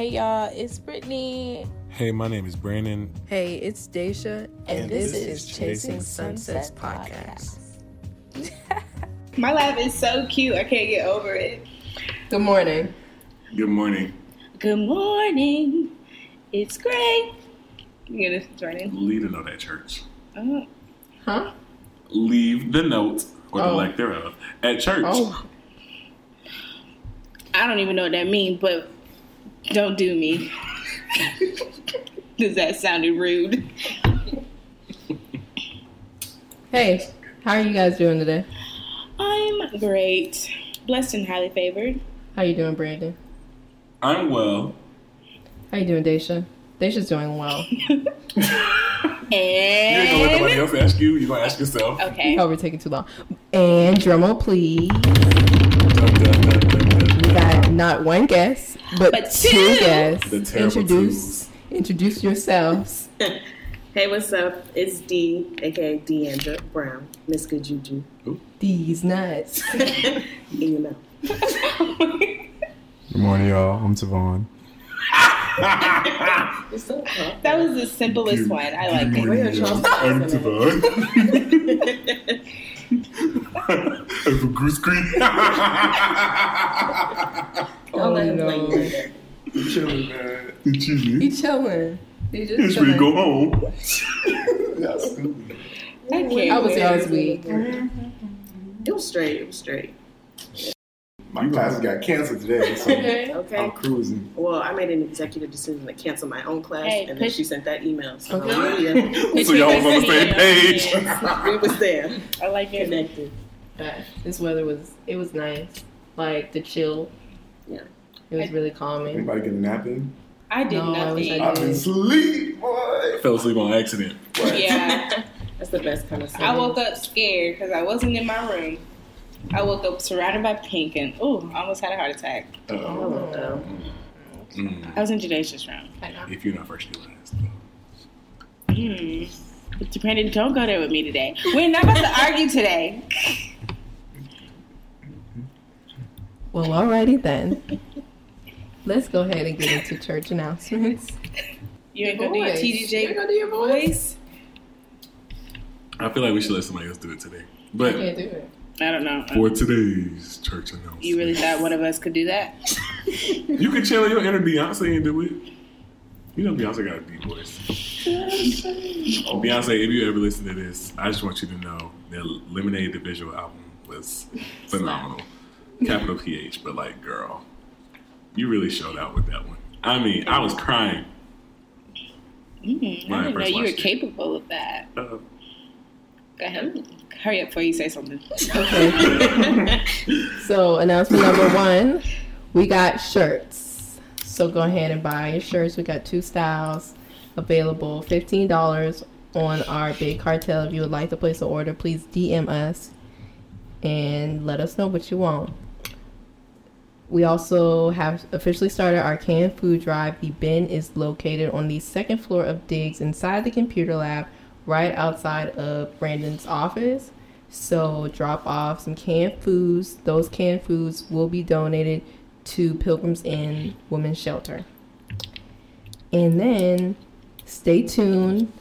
Hey y'all, it's Brittany. Hey, my name is Brandon. Hey, it's Daisha, and, And this, this is is Chasing Chasing Sunsets Sunsets Podcast. My laugh is so cute. I can't get over it. Good morning. Good morning. Good morning. It's great. You gonna join in? Leave the note at church. Oh, Huh? Leave the note, or the Oh. lack thereof, at church. Oh, I don't even know what that means, but don't do me. Does that sounded rude? hey, how are you guys doing today? I'm great. Blessed and highly favored. How you doing, Brandon? I'm well. How you doing, Daisha? Daisha's doing well. And... You ain't gonna let nobody else ask you. You're gonna ask yourself. okay. Oh, we're taking too long. And drumroll, please. Dun, dun, dun, dun, dun. Got not one guest, but, But two, two. guests. The terrible Introduce, introduce yourselves. Hey, what's up? It's D, aka Deandra Brown, Miss Good Juju. These nuts. In your mouth. Good morning, y'all. I'm Tavon. So. That was the simplest one. I like Good it. morning, Where your y'all. I'm Dawson Tavon. I'm Goose Creek. Don't let him Oh, play no. you like that. Chilling, man. He Chilling. chilling. He just It's to chilling. go home. Y'all stupid. I can't. How was wait. y'all's week? Mm-hmm. It was straight. It was straight. My classes got canceled today, so Okay. Okay. I'm cruising. Well, I made an executive decision to cancel my own class, Hey, and then she sent that email. So Okay. yeah, So y'all was on the same page. we was there, I like it. connected. This weather was it was nice. Like the chill. Yeah. It was really calming. Anybody get a nap in? I did No, I wish nothing. I I've been asleep, boy. Fell asleep on accident. Yeah. That's the best kind of. Sleep. I woke up scared because I wasn't in my room. I woke up surrounded by pink and oh, I almost had a heart attack. Oh, Uh-oh. Mm. I was in Jadacia's room. If you're not first, you last. Hmm. Brandon, don't go there with me today. We're not about to argue today. Well, alrighty then. Let's go ahead and get into church announcements. You ain't gonna do your Voice. You TDJ ain't gonna do your voice? I feel like we should let somebody else do it today. I But can't do it. I don't know. for today's church announcement, You really thought one of us could do that? You can channel your inner Beyonce and do it. You know Beyonce got a deep voice. Beyonce, if you ever listen to this, I just want you to know that Lemonade, the visual album, was phenomenal. Capital PH, but like, girl, you really showed out with that one. I mean, I was crying. Mm, I didn't know you were it. capable of that. Uh, Go ahead. Hurry up before you say something. Okay. so announcement number one, we got shirts. So go ahead and buy your shirts. We got two styles available. Fifteen dollars on our big cartel. If you would like to place an order, please DM us and let us know what you want. We also have officially started our canned food drive. The bin is located on the second floor of Diggs inside the computer lab, right outside of Brandon's office. So drop off some canned foods. Those canned foods will be donated to Pilgrims Inn Women's Shelter. And then stay tuned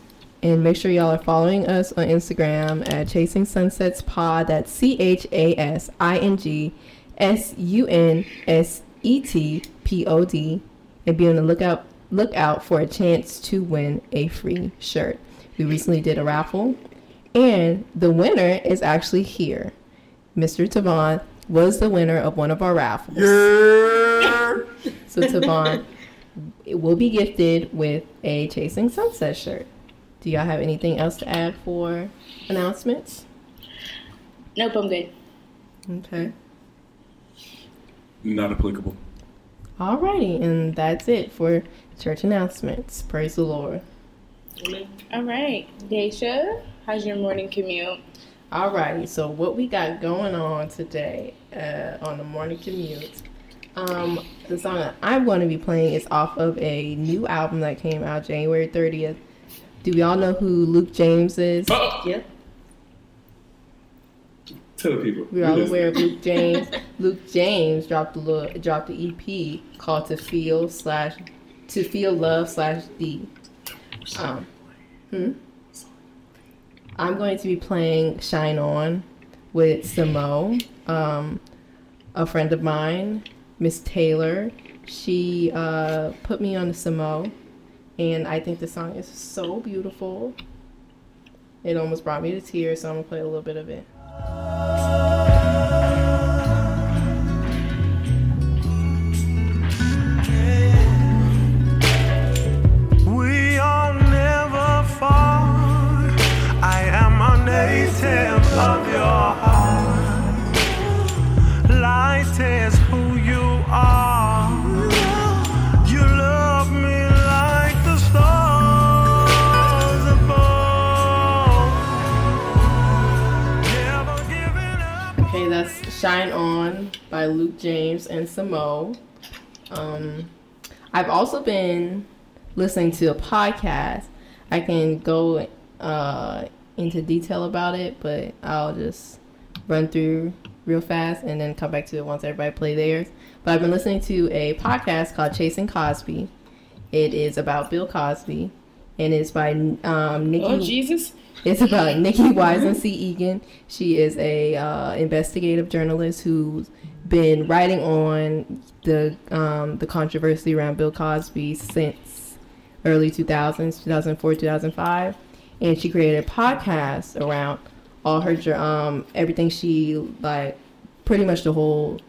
and make sure y'all are following us on Instagram at Chasing Sunsets Pod. That's C H A S I N G S U N S E T P O D. And be on the lookout lookout for a chance to win a free shirt. We recently did a raffle, and the winner is actually here. Mr. Tavon was the winner of one of our raffles. Yeah. So Tavon it will be gifted with a Chasing Sunset shirt. Do y'all have anything else to add for announcements? Nope, I'm good. Okay. not applicable. Alrighty, and that's it for church announcements. Praise the Lord. All right, Daisha, how's your morning commute? All righty. so what we got going on today uh, on the morning commute? Um, the song that I'm going to be playing is off of a new album that came out January 30th. Do we all know who Luke James is? Oh, Yeah. Tell the people. We're all Who is aware of? Luke James. Luke James dropped a little, dropped the EP called "To Feel" slash "To Feel Love" slash D. Um, hmm? I'm going to be playing "Shine On" with Samo, um, a friend of mine, Miss Taylor. She uh, put me on the Samo, and I think the song is so beautiful. It almost brought me to tears, so I'm gonna play a little bit of it. Shine On by Luke James and Samo. Um, I've also been listening to a podcast. I can go uh, into detail about it, but I'll just run through real fast and then come back to it once everybody play theirs. But I've been listening to a podcast called Chasing Cosby. It is about Bill Cosby, and it's by um, Nikki. Oh Jesus! It's about Nicki Weisensee Egan. She is a uh, investigative journalist who's been writing on the um, the controversy around Bill Cosby since early 2000s, 2004, 2005, and she created a podcast around all her um everything she like pretty much the whole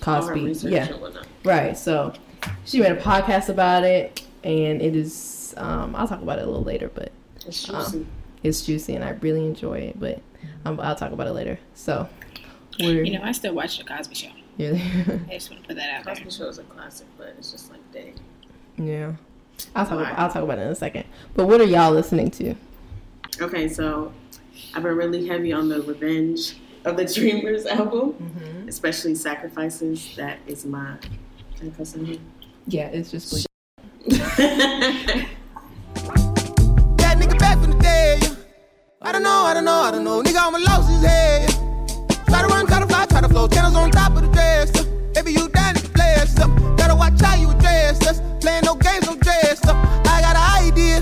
Cosby yeah. Right. So she made a podcast about it, and it is. Um, I'll talk about it a little later, but It's juicy. It's juicy, and I really enjoy it. But um, I'll talk about it later. So, we're, You know, I still watch the Cosby Show. yeah, I just want to put that out there. Cosby Show is a classic, but it's just like, dang. yeah. I'll talk. About, I'll talk about it in a second. But what are y'all listening to? Okay, so I've been really heavy on the Revenge of the Dreamers album, Mm-hmm. especially Sacrifices. That is my. Can I cuss on here? Yeah, it's just. I don't know, I don't know. Nigga, I'ma lost his head. Try to run, try to fly, try to flow. Channels on top of the dresser. Baby, you down to blast up. Gotta watch how you address us. Playing no games, no dress up. I got an idea.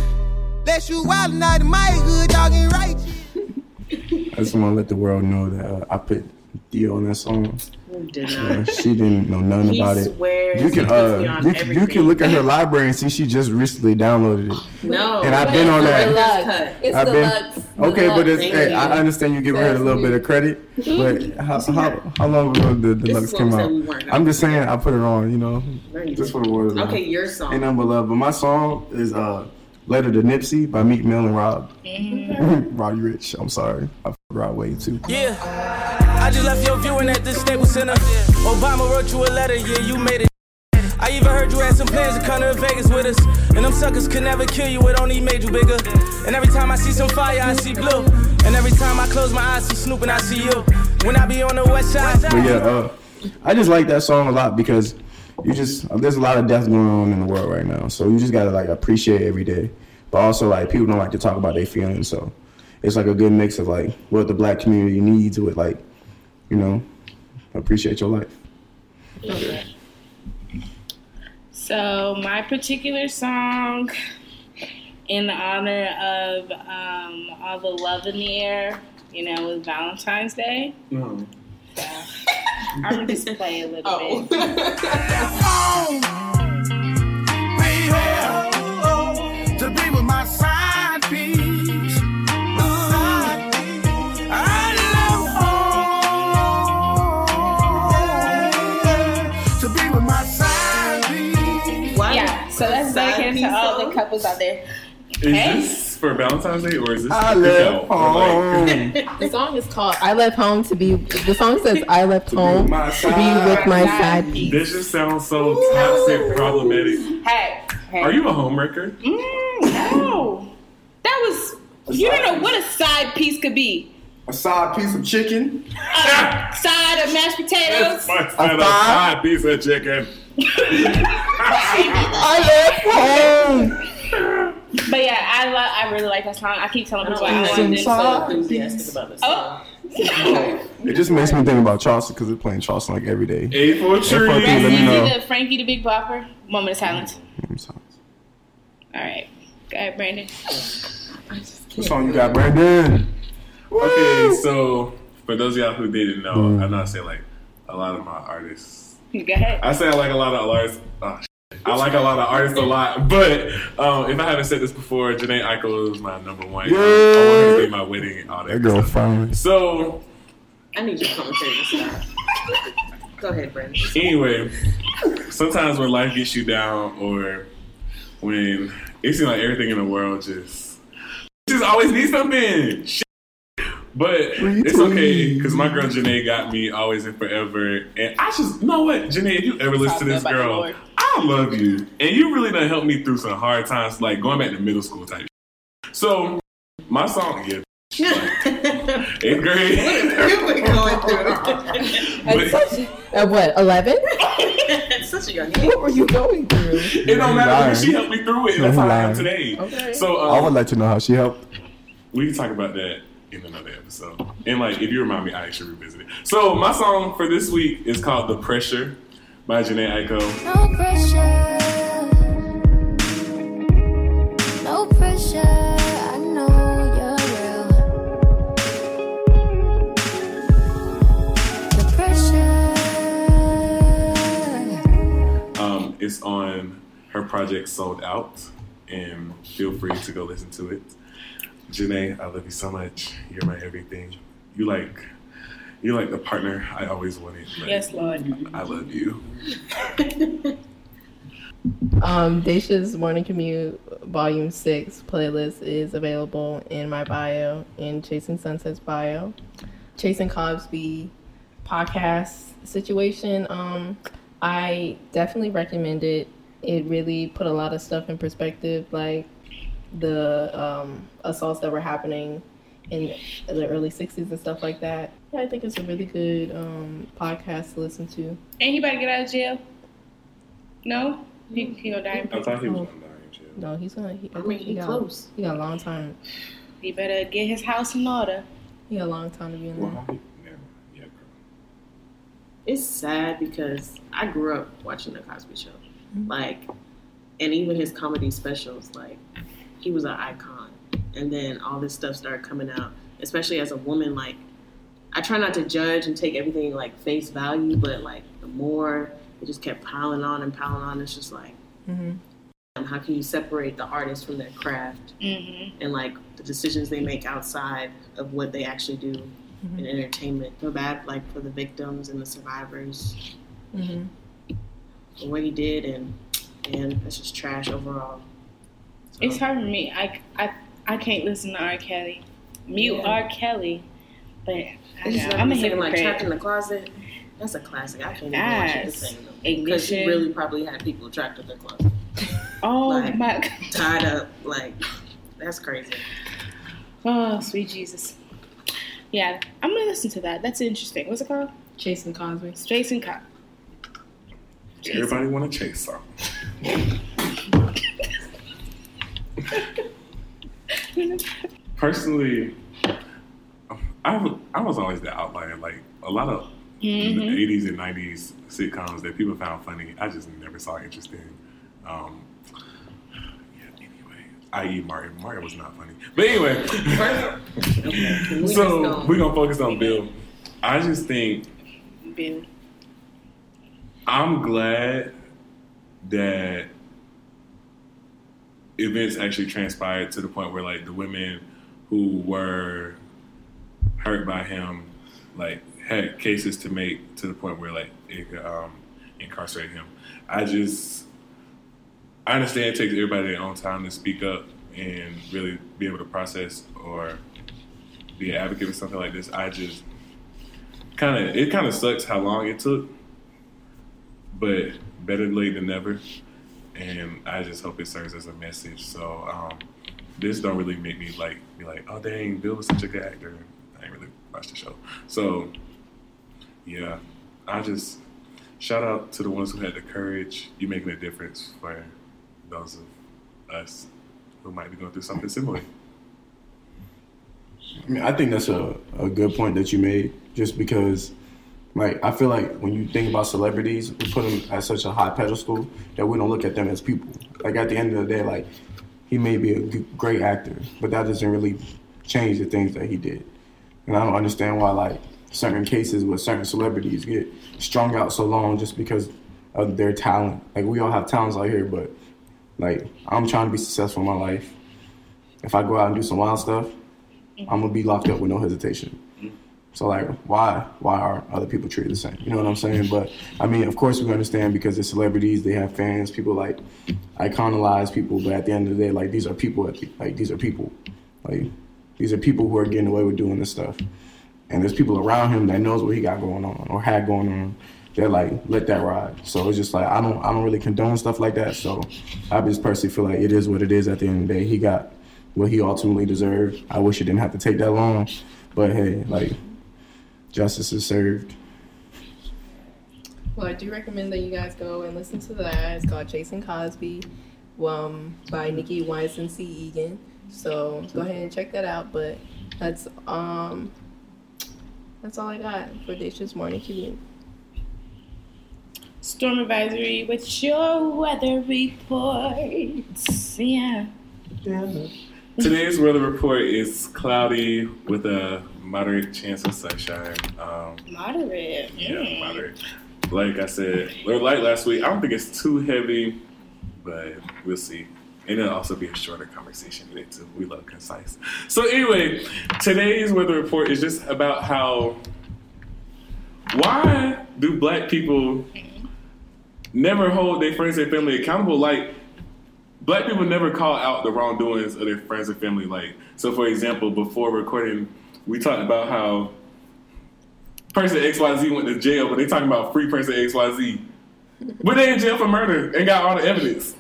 Let you wild night in my hood, y'all right. I just want to let the world know that uh, I put Dio on that song. Who did not? she didn't know nothing He about it. You can he puts me uh, you, can- you can look at her library and see she just recently downloaded it. No. And I've been on that. It's I've been deluxe. okay, but it's, hey. I understand you giving her a little bit of credit, but how, how, how long ago did the deluxe is what come out? we. I'm just saying I put it on, you know, There you just go. for the words. Okay, your song. Ain't nothing but love. But my song is uh, "Letter to Nipsey" by Meek Mill and Rob. Roddy Ricch. I'm sorry, I f- Rod way too. Yeah, I just left your viewing at the Staples Center. Obama wrote you a letter, yeah, you made it. I even heard you had some plans to come to Vegas with us. And them suckers could never kill you, it only made you bigger. And every time I see some fire, I see blue. And every time I close my eyes, see Snoop and I see you. When I be on the west side, But yeah, uh, I just like that song a lot because you just there's a lot of death going on in the world right now, so you just gotta like appreciate every day. But also like people don't like to talk about their feelings, so it's like a good mix of like what the black community needs with like, you know, appreciate your life. So my particular song, in honor of um, all the love in the air, you know, with Valentine's Day. No. So I'm gonna just play a little Oh. bit. couples out there. Is Hey. this for Valentine's Day or is this I for left cookout? Or, like- The song is called "I Left Home to Be." The song says "I left home my to be with my side side piece." This just sounds so toxic, problematic. Hey, hey. Are you a homewrecker? Mm, no, that was. You don't know what a side piece could be. A side piece of chicken. A side of mashed potatoes. My side, a side piece of chicken. I left home But yeah, I love. I really like that song. I keep telling I don't people I like want this. so enthusiastic about this. Oh. It just makes me think about Charleston because we're playing Charleston like every day. A for for tree. let me Rest know. into the Frankie the Big Bopper. Moment of silence. I'm sorry. All right. Go ahead, Brandon. What song you got, Brandon? Okay, so for those of y'all who didn't know, Mm. I know I say like a lot of my artists. Go ahead. I say I like a lot of artists. Oh, shit. I like a lot of artists a lot, but um, if I haven't said this before, Jhené Aiko is my number one. I want her to be my wedding and all that. That girl stuff. fine. So I need your commentary to stop. Go ahead, Brandon. anyway, sometimes when life gets you down, or when it seems like everything in the world just just always needs something. Shit. But it's okay because my girl Jhené got me always and forever, and I just you know what Jhené, if you ever listen to this girl, Lord. I love you, and you really done helped me through some hard times, like going back to middle school type. So my song, yeah, eighth grade. You've been going through At, such, at what, 11? it. Such a young age. What were you going through? It don't matter because she helped me through it. and That's how I am today. Okay. So I um, would like to know how she helped. we can talk about that in another episode. And like, if you remind me, I actually revisit it. So my song for this week is called "The Pressure" by Jhené Aiko. No pressure. No pressure. I know you're real. The pressure. Um, it's on her project "Souled Out," and feel free to go listen to it. Jhené, I love you so much. You're my everything. You like, you're like the partner I always wanted. Like, Yes, Lord. I love you. Um, Daisha's Morning Commute Volume 6 playlist is available in my bio, in Chasing Sunset's bio. Chasing Cosby podcast situation, um, I definitely recommend it. It really put a lot of stuff in perspective, like the um, assaults that were happening in the early 60s and stuff like that. Yeah, I think it's a really good um, podcast to listen to. Anybody get out of jail? No? He, he gonna die in I thought he was gonna die in jail. No, he's gonna. He, I, I mean, he he got close. he got a long time. He better get his house in order. He got a long time to be in Well, there. how he- never mind. Yeah. It's sad because I grew up watching the Cosby Show, Mhm. like, and even his comedy specials. Like, he was an icon, and then all this stuff started coming out. Especially as a woman, like, I try not to judge and take everything like face value, but like the more it just kept piling on and piling on, it's just like, hmm um, how can you separate the artist from their craft Mm-hmm. and like the decisions they make outside of what they actually do in entertainment? Feel bad, like for the victims and the survivors. hmm for what he did, and and that's just trash overall. So, It's hard for me. I, I, I can't listen to R. Kelly. Mute Yeah. R. Kelly. But I, He's I'm a I'm saying like hypocrite. trapped in the closet. That's a classic. I can't even watch it the same. Because she really probably had people trapped in the closet, oh like- my God. tied up. Like that's crazy. Oh, sweet Jesus. Yeah, I'm gonna listen to that. That's interesting. What's it called? Chasing Cosby. It's Jason Cop. Everybody want to chase something. Personally, I was, I was always the outlier. Like a lot of Mhm. 80s and 90s sitcoms that people found funny, I just never saw interesting. Um, yeah, anyway, i.e. Martin. Martin was not funny. But anyway, Okay. So just we're going to focus on Bill. I just think Bill. I'm glad that events actually transpired to the point where like the women who were hurt by him like had cases to make to the point where like it um, incarcerate him. I just I understand it takes everybody their own time to speak up and really be able to process or be an advocate for something like this. I just kind of it kind of sucks how long it took but better late than never. And I just hope it serves as a message. So um, this don't really make me like be like, oh dang, Bill was such a good actor. Watched the show. So yeah, I just shout out to the ones who had the courage. You're making a difference for those of us who might be going through something similar. I mean, I think that's a, a good point that you made, just because, like, I feel like when you think about celebrities, we put them at such a high pedestal that we don't look at them as people. Like, at the end of the day, like, he may be a great actor, but that doesn't really change the things that he did. And I don't understand why, like, certain cases with certain celebrities get strung out so long just because of their talent. Like, we all have talents out here, but, like, I'm trying to be successful in my life. If I go out and do some wild stuff, I'm gonna be locked up with no hesitation. So like, why why are other people treated the same? You know what I'm saying? But I mean, of course we understand because they're celebrities, they have fans, people like iconolize people. But at the end of the day, like these are people. Like these are people. Like these are people who are getting away with doing this stuff. And there's people around him that knows what he got going on or had going on. They're like, let that ride. So it's just like I don't I don't really condone stuff like that. So I just personally feel like it is what it is. At the end of the day, he got what he ultimately deserved. I wish it didn't have to take that long, but hey, like justice is served. Well, I do recommend that you guys go and listen to that. It's called Chasing Cosby, um, by Nikki and C. Egan. So go ahead and check that out. But that's um, that's all I got for Daisha's Morning Commute. Storm advisory with your weather reports. Yeah. Today's weather report is cloudy with a moderate chance of sunshine. Um, Moderate. yeah, Mm. moderate. Like I said, we were light last week. I don't think it's too heavy, but we'll see. And it'll also be a shorter conversation today too. We love concise. So anyway, today's weather report is just about how why do black people never hold their friends and family accountable? Like black people never call out the wrongdoings of their friends and family. Like, so for example, before recording, we talked about how person XYZ went to jail, but they talking about free person XYZ. But they in jail for murder and got all the evidence.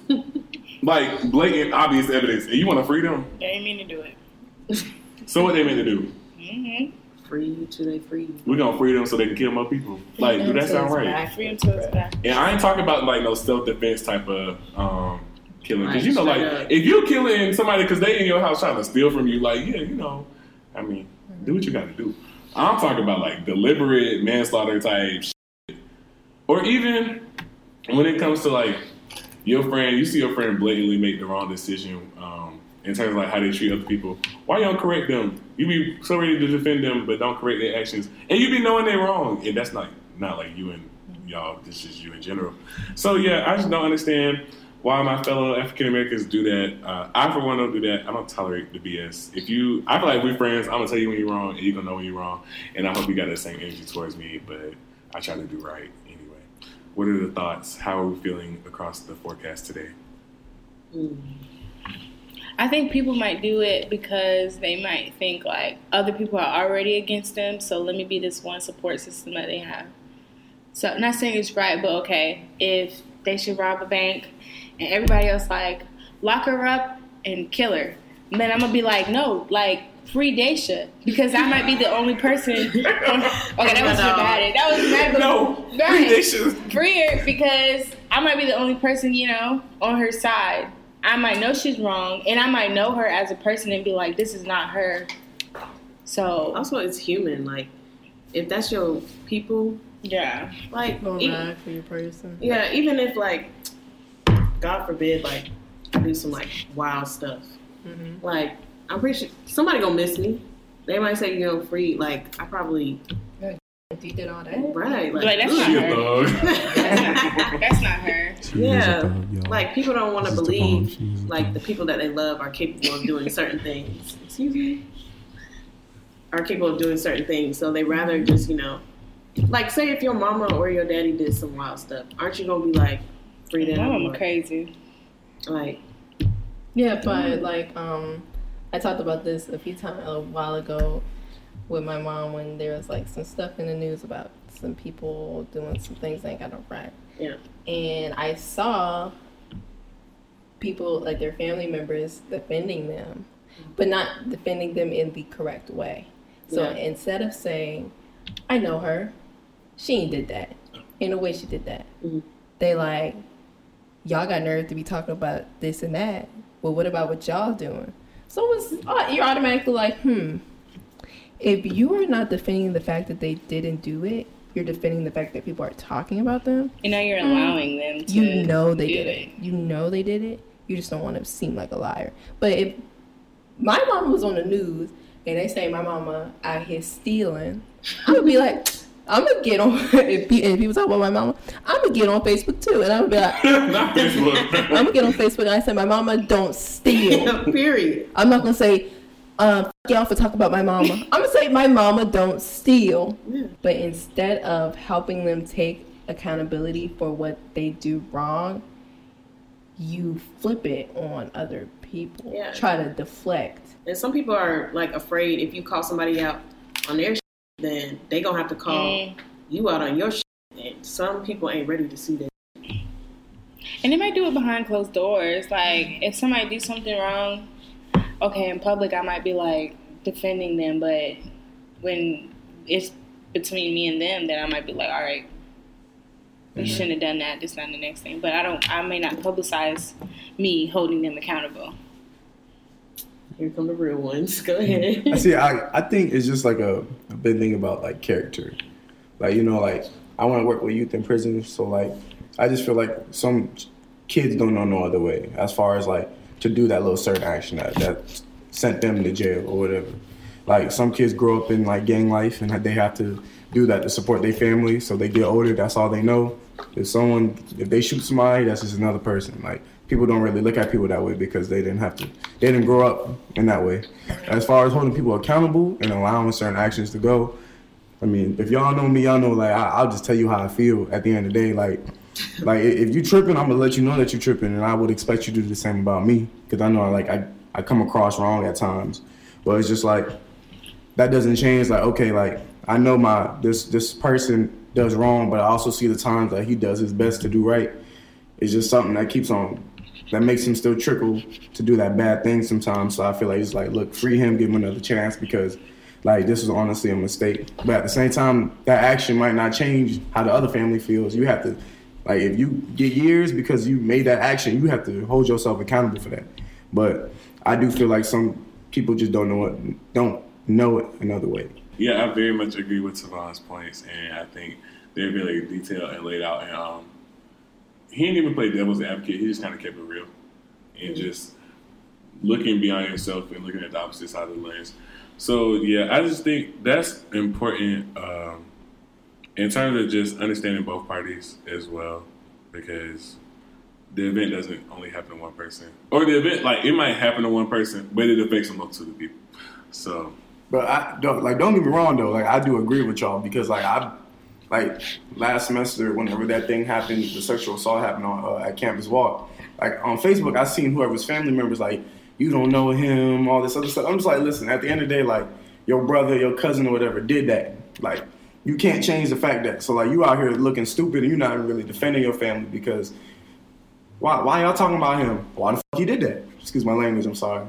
Like blatant, obvious evidence. And you want to free them? They ain't mean to do it. So what they mean to do? Mm-hmm. Free you till they free you. We're gonna free them so they can kill more people. Like, do that sound right? Free him to his back. And I ain't talking about like no self defense type of um, killing. Because you know, like up. if you killing somebody because they in your house trying to steal from you, like yeah, you know, I mean, do what you got to do. I'm talking about like deliberate manslaughter type shit, or even when it comes to like your friend, you see your friend blatantly make the wrong decision um, in terms of like how they treat other people. Why don't correct them? You be so ready to defend them, but don't correct their actions, and you be knowing they're wrong, and that's not not like you and y'all. This is you in general. So yeah, I just don't understand why my fellow African Americans do that. Uh, I for one don't do that. I don't tolerate the BS. If you, I feel like we friends. I'm gonna tell you when you're wrong, and you're gonna know when you're wrong. And I hope you got the same energy towards me. But I try to do right. What are the thoughts? How are we feeling across the forecast today? Mm. I think people might do it because they might think like other people are already against them, so let me be this one support system that they have. So not saying it's right, but okay, if they should rob a bank and everybody else like lock her up and kill her, then I'm gonna be like, no, like free Daisha because I might be the only person. okay, that was No. dramatic. That was mad, but No, right. Daisha. free her because I might be the only person, you know, on her side. I might know she's wrong, and I might know her as a person and be like, "This is not her." So Also, it's human. Like, if that's your people, yeah, like, Go e- ride for your person. yeah, even if like, God forbid, like, I do some like wild stuff. Mm-hmm. Like, I'm pretty sure somebody gonna miss me. They might say you know free. Like, I probably You did all that. right. Like, that's not She her. that's not, that's not her. Yeah, like people don't want to This the bomb. believe the like the people that they love are capable of doing certain things. Excuse me. Are capable of doing certain things, so they rather just you know, like say if your mama or your daddy did some wild stuff, aren't you gonna be like free them? I'm crazy. like Yeah, but like um, I talked about this a few times a while ago with my mom when there was like some stuff in the news about some people doing some things they ain't got no right. Yeah. And I saw people like their family members defending them, but not defending them in the correct way. So Yeah. instead of saying, "I know her, she ain't did that," in a way she did that, Mhm. they like, y'all got nerve to be talking about this and that. Well, what about what y'all doing? So it's uh, you're automatically like, hmm. If you are not defending the fact that they didn't do it, you're defending the fact that people are talking about them. And now you're allowing them to. You know they did it. You know they did it. You just don't want to seem like a liar. But if my mom was on the news and they say my mama out here stealing, I'm gonna be like, I'm gonna get on. If, people talk about my mama, I'm gonna get on Facebook too, and I'm gonna be like, Not Facebook. I'm gonna get on Facebook and I say my mama don't steal. Period. I'm not gonna say, um, F- y'all for talking about my mama. I'm gonna say my mama don't steal. Yeah. But instead of helping them take accountability for what they do wrong, you flip it on other people. Yeah. Try to deflect. And some people are like afraid if you call somebody out on their shit, then they gonna have to call Mm. you out on your shit. And some people ain't ready to see that. And they might do it behind closed doors. Like if somebody do something wrong, okay, in public I might be like defending them, but when it's between me and them, then I might be like, all right, we shouldn't have done that. This, is not the next thing. But I don't. I may not publicize me holding them accountable. Here come the real ones. Go mm. ahead. I see. I, I think it's just like a, a big thing about like character. Like you know, like I want to work with youth in prison, so like I just feel like some kids don't know no other way as far as like to do that little certain action that that sent them to jail or whatever. Like some kids grow up in like gang life and they have to do that to support their family. So they get older, that's all they know. If someone if they shoot somebody, that's just another person. Like people don't really look at people that way because they didn't have to they didn't grow up in that way. As far as holding people accountable and allowing certain actions to go, I mean, if y'all know me, y'all know like I, I'll just tell you how I feel at the end of the day. Like, like if you tripping, I'm gonna let you know that you're tripping, and I would expect you to do the same about me because I know like I I come across wrong at times, but it's just like that doesn't change. Like, okay, like I know my this this person does wrong, but I also see the times that he does his best to do right. It's just something that keeps on that makes him still trickle to do that bad thing sometimes. So I feel like it's like, look, free him, give him another chance because like this was honestly a mistake. But at the same time, that action might not change how the other family feels. You have to like if you get years because you made that action, you have to hold yourself accountable for that. But I do feel like some people just don't know it don't know it another way. Yeah, I very much agree with Tavon's points, and I think they're very detailed and laid out. And um, he didn't even play devil's advocate; he just kind of kept it real and just looking beyond yourself and looking at the opposite side of the lens. So yeah, I just think that's important um, in terms of just understanding both parties as well, because the event doesn't only happen to one person, or the event like it might happen to one person, but it affects a multitude of people. So. But I don't like. Don't get me wrong though. Like I do agree with y'all because like I, like last semester whenever that thing happened, the sexual assault happened on uh, at Campus Walk. Like on Facebook, I seen whoever's family members like you don't know him, all this other stuff. I'm just like, listen. At the end of the day, like your brother, your cousin, or whatever did that. Like you can't change the fact that. So like you out here looking stupid and you're not really defending your family because why? Why y'all talking about him? Why the fuck he did that? Excuse my language. I'm sorry.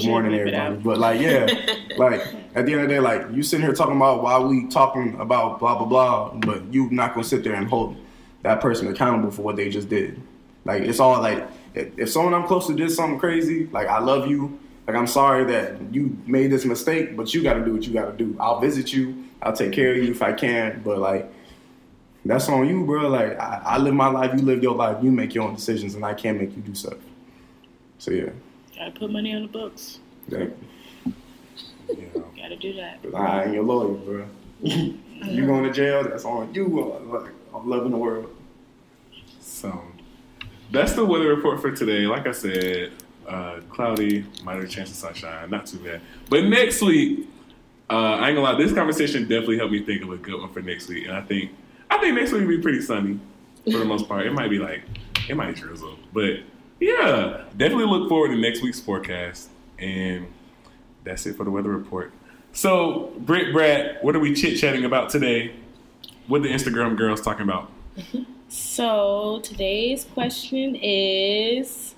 Good morning, everybody. But like, yeah, like at the end of the day, like you sitting here talking about why we talking about blah blah blah, but you not gonna sit there and hold that person accountable for what they just did. Like it's all like if someone I'm close to did something crazy, like I love you, like I'm sorry that you made this mistake, but you got to do what you got to do. I'll visit you, I'll take care of you if I can, but like that's on you, bro. Like I, I live my life, you live your life, you make your own decisions, and I can't make you do stuff. So yeah, Gotta put money on the books. like, You know. Gotta do that. I ain't your lawyer, bro. you going to jail? That's on you. Like, I'm loving the world. So that's the weather report for today. Like I said, uh, cloudy, minor chance of sunshine, not too bad. But next week, uh, I ain't gonna lie, this conversation definitely helped me think of a good one for next week. And I think I think next week will be pretty sunny for the most part. It might be like it might drizzle, but yeah, definitely look forward to next week's forecast. And that's it for the weather report. So, Britt, Brad, what are we chit chatting about today? What the Instagram girls talking about? So today's question is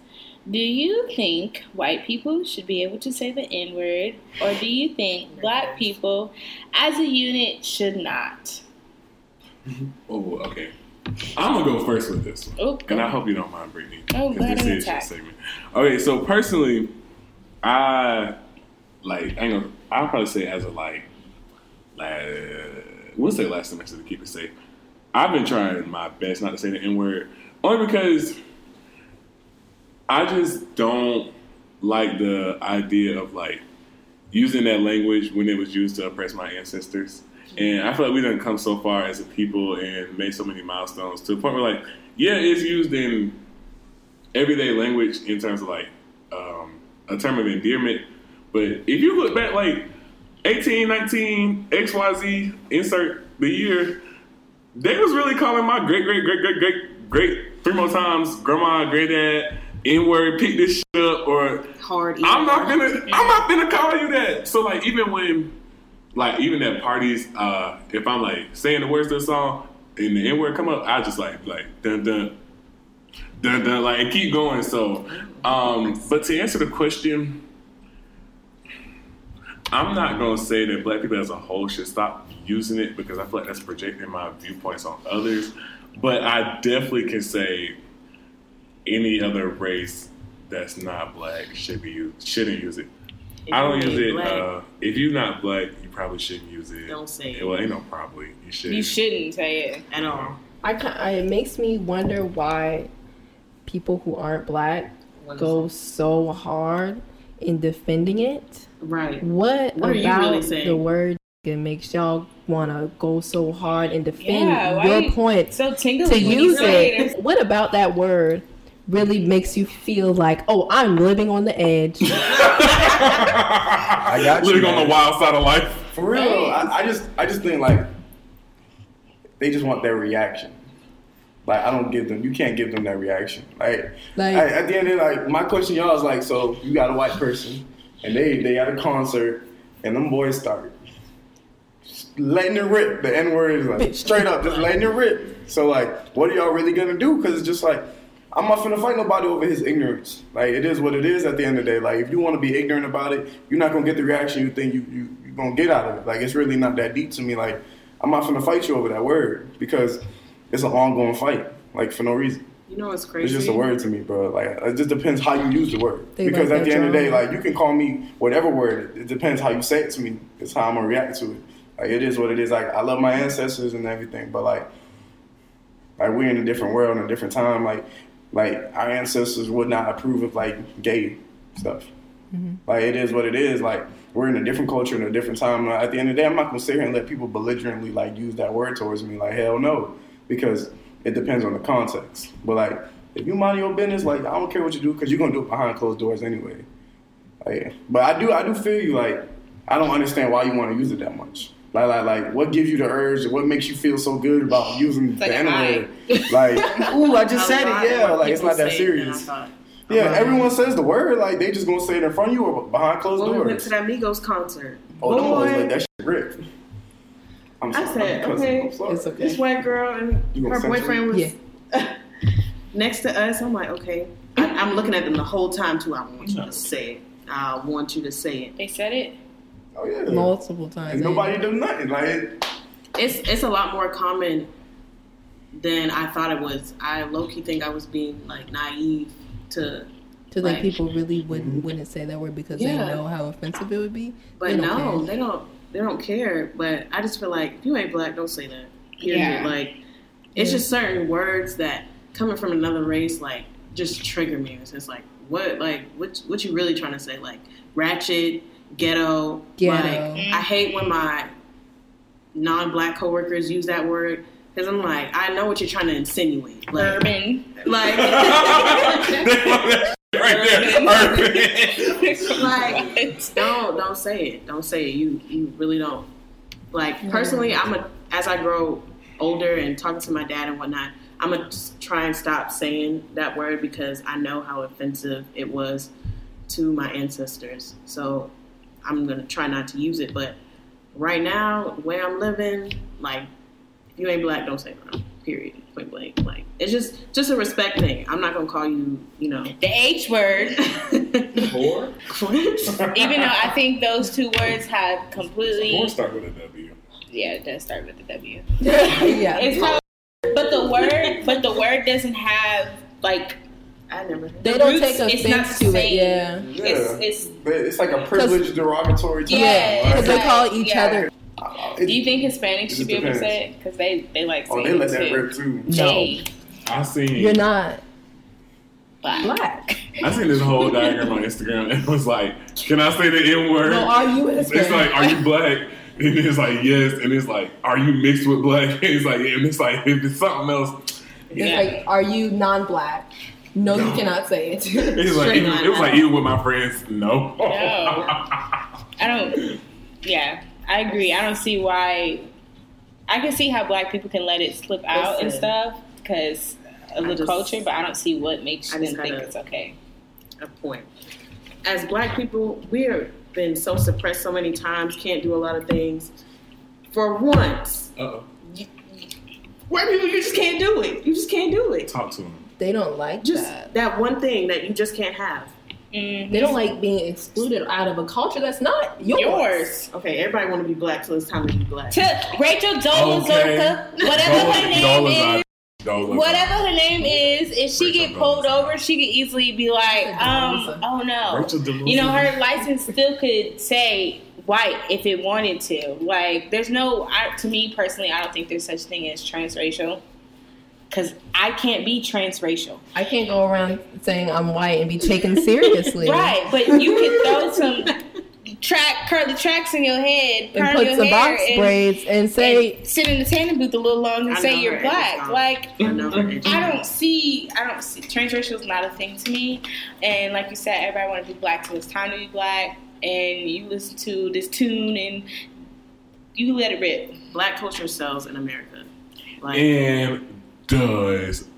Do you think white people should be able to say the N word, or do you think black people as a unit should not? Oh, okay. I'm gonna go first with this one, Oh, and I hope you don't mind, Brittany. Oh, this is your segment. Okay, so personally, I like. I ain't gonna. I'll probably say as a like, like we'll say last semester to keep it safe. I've been trying my best not to say the N word, only because I just don't like the idea of like using that language when it was used to oppress my ancestors. And I feel like we done come so far as a people and made so many milestones to the point where like, yeah, it's used in everyday language in terms of like um, a term of endearment. But if you look back like 18, 19, XYZ, insert the year, they was really calling my great, great, great, great, great, great three more times, grandma, granddad, N word, pick this shit up, or Hard. I'm not gonna I'm not gonna call you that. So like even when like even at parties, uh, if I'm like saying the words to the song and the N word come up, I just like like dun dun dun dun like and keep going. So um but to answer the question, I'm not gonna say that black people as a whole should stop using it because I feel like that's projecting my viewpoints on others. But I definitely can say any other race that's not black should be used, shouldn't use it. If I don't use it. Uh, if you're not black, probably shouldn't use it. Don't say it. Well, ain't no probably. You should. You shouldn't say it. at all. I, ki- I it makes me wonder why people who aren't black go so hard in defending it. Right. What, What are you about really saying? the word it makes y'all want to go so hard and defend Yeah, your point So tingly to use say it? What about that word really makes you feel like, oh, I'm living on the edge? I got you. Living on the wild side of life. For real, I, I just I just think like they just want their reaction. Like I don't give them, you can't give them that reaction. Like, Like- I- at the end of the like my question to y'all is like, so you got a white person and they they at a concert and them boys start letting it rip. The N word is like straight up, just letting it rip. So like, what are y'all really gonna do? Because it's just like. I'm not finna fight nobody over his ignorance. Like it is what it is at the end of the day. Like if you want to be ignorant about it, you're not gonna get the reaction you think you you you gonna get out of it. Like it's really not that deep to me. Like I'm not gonna fight you over that word because it's an ongoing fight. Like for no reason. You know what's crazy? It's just a word to me, bro. Like it just depends how you use the word. They because at the that end of the day, like you can call me whatever word. It depends how you say it to me. It's how I'm gonna react to it. Like it is what it is. Like I love my ancestors and everything, but like like we're in a different world and a different time. Like like our ancestors would not approve of like gay stuff. Mm-hmm. Like it is what it is. Like we're in a different culture and a different time. At the end of the day, I'm not gonna sit here and let people belligerently like use that word towards me. Like hell no, because it depends on the context. But like if you mind your business, like I don't care what you do because you're gonna do it behind closed doors anyway. Like, but I do I do feel you. Like I don't understand why you want to use it that much. Like, like, like, what gives you the urge? What makes you feel so good about using like the a N word? Like, ooh, I just A said it. Yeah, like it's not that serious. it than I serious. thought. Yeah, lot. everyone says the word. Like they just gonna say it in front of you or behind closed When we went doors. to that Migos concert, Oh, them boys boy, let that shit rip. I'm I said, I'm okay, I'm sorry. It's okay. this white girl and You her boyfriend was Yeah. next to us. I'm like, okay. I, I'm looking at them the whole time too. I want you to say it. I want you to say it. They said it. Oh yeah. Multiple times. And eh? nobody do nothing. Like it- It's it's a lot more common than I thought it was. I low key think I was being like naive to, To think Like- people really wouldn't wouldn't say that word because Yeah. they know how offensive it would be. but They no, care. they don't. They don't care. But I just feel like if you ain't black, don't say that. Period. Yeah. Like it's Yeah. just certain words that coming from another race like just trigger me. It's just like what like what what you really trying to say? Like ratchet, ghetto. Ghetto. Like I hate when my non-black coworkers use that word because I'm like I know what you're trying to insinuate. Like Urban. like. right there, urban. like don't don't say it don't say it you you really don't like personally i'm a as i grow older and talking to my dad and whatnot i'm gonna try and stop saying that word because i know how offensive it was to my ancestors so i'm gonna try not to use it but right now the way i'm living like if you ain't black don't say it around period point blank like it's just just a respect thing i'm not gonna call you you know The H word. Whore? Even though I think those two words have completely Whore start with a W. yeah, it does start with the W. yeah. It's how, but but the word, but the word doesn't have like I never. They don't roots, take it's not offense the to it. Yeah. Yeah. It's, it's it's like a privileged derogatory term. Yeah, Because they call each Yeah. other. Uh, Do you think Hispanics should be able to say it? Because they they like Oh, saying they let it that too. rip too. No. They I seen. You're not black. black. I seen this whole diagram on Instagram and it was like, can I say the N word? No, are you It's Hispanic? It's like, are you black? And it's like, yes. And it's like, are you mixed with black? And it's like. And it's like, if it's something else, It's like, are you non-black? No, you cannot say it. it's like, Straight even, it was like, out. even with my friends, no. No. I don't. Yeah, I agree. I don't see why. I can see how black people can let it slip out and stuff because of the just- culture, but I don't see what makes I them just think gotta- it's okay. a point. As black people, we've been so suppressed so many times, can't do a lot of things. For once, Uh-oh. white people, you just can't do it. You just can't do it. Talk to them. they don't like Just that. that one thing that you just can't have. Mm. They don't like being excluded out of a culture that's not yours. Yours. Okay, everybody want to be black, so it's time to be black. To Rachel Dolezal, whatever her name is, whatever her name is, if she Rachel get pulled Dolezal. over, she could easily be like, um, oh no. Rachel You know, her license still could say white if it wanted to. Like, there's no, I, to me personally, I don't think there's such thing as transracial. Because I can't be transracial. I can't go around saying I'm white and be taken seriously. Right, but you can throw some track, curly tracks in your head, And put your some hair, box and- braids and say, and sit in the tanning booth a little longer and I say you're black. Like, I know her edge. I don't see, I don't see, transracial is not a thing to me. And like you said, everybody want to be black, so it's time to be black. And you listen to this tune and you let it rip. Black culture sells in America. Like, And does.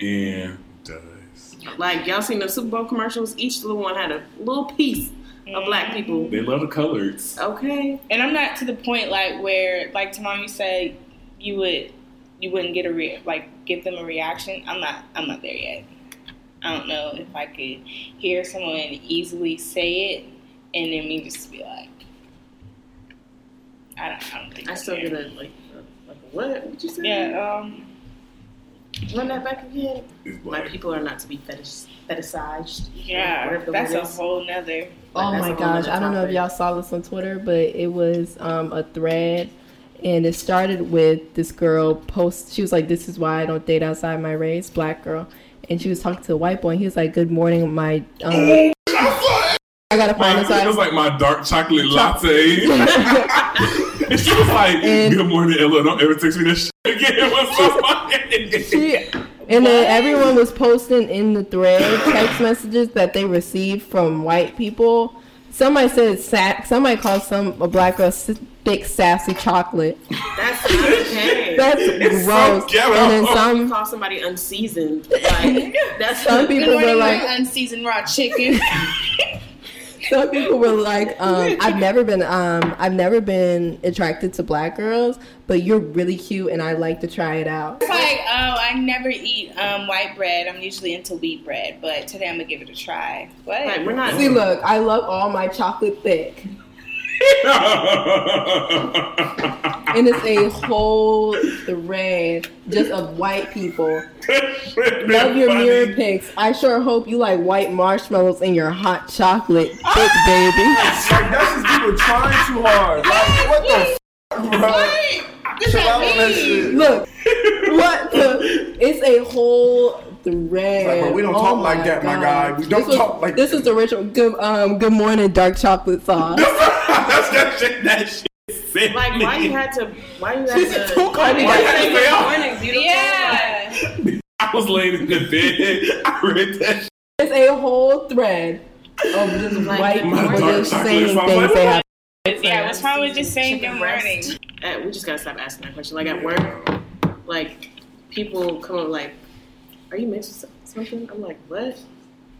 And does. like y'all seen the Super Bowl commercials? Each little one had a little piece of black people. They love the colors. Okay, And I'm not to the point like where, like Tamar, you said you would, you wouldn't get a re- like give them a reaction. I'm not, I'm not there yet. I don't know if I could hear someone easily say it and then me just be like, I don't, I don't think I still get a like, like what? What you say? Yeah, um, Run that back again. It's Black black. people are not to be fetish fetishized. yeah, that's a whole nother. Oh my gosh, I don't know if y'all saw this on Twitter, but it was um, a thread and it started with this girl post she was like, This is why I don't date outside my race, black girl. And she was talking to a white boy and he was like, Good morning, my um I gotta find this it was like my dark chocolate latte. and she was like, And- "Good morning, Ella. Don't ever text me this shit again." What's up, my She, and then everyone was posting in the thread text messages that they received from white people. Somebody said sa- somebody called some a black girl s- thick sassy chocolate. That's not okay. That's It's so gross. ghetto. and then you some call somebody unseasoned. Like that's some people Good were like unseasoned raw chicken. some people were like um, I've never been um, I've never been attracted to black girls, but you're really cute and I'd like to try it out. It's like, oh, I never eat um, white bread. I'm usually into wheat bread, but today I'm gonna give it a try. What? like we're not. See, look, I love all my chocolate thick. And it's a whole thread just of white people. Love your mirror pics. I sure hope you like white marshmallows in your hot chocolate thick, baby. Like that's just people trying too hard. Like what the f- bro? Chill out on that shit. Look, what the? It's a whole thread. Like, bro, we don't Oh talk like that, my God. guy. We don't this was, talk like This is the original. Good, um, good morning, dark chocolate sauce. That's that shit. That shit. sick Like why you had to? Why you had She's to? too Why you funny. had to say Why you good morning, yeah. I was laying in the bed. I read that. Shit. It's a whole thread of just Like, white my people dark saying things they have. yeah, what's wrong with just saying Chicken good morning? We just gotta stop asking that question. Like at work, like people come up like, "Are you mixed with something?" I'm like, "What?"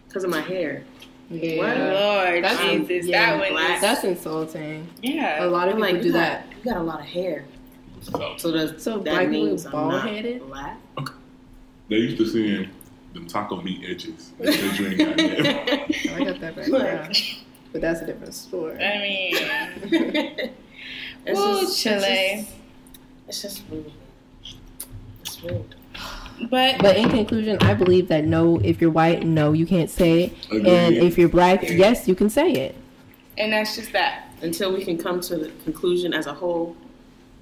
Because of my hair. Yeah. Lord That's- Jesus, yeah, that one black. That's insulting. Yeah, a lot of I'm people like, do you that. got, you got a lot of hair. So, So does So that black means I'm not bald-headed? black? they used to seeing them taco meat edges. They said you ain't got that. Oh, I got that back. Look. Yeah. But that's a different story. I mean, it's Woo, just, Chile. It's just, it's just rude. It's rude. But, But in conclusion, I believe that no, if you're white, no, you can't say it. And if you're black, yes, you can say it. and that's just that. Until we can come to the conclusion as a whole,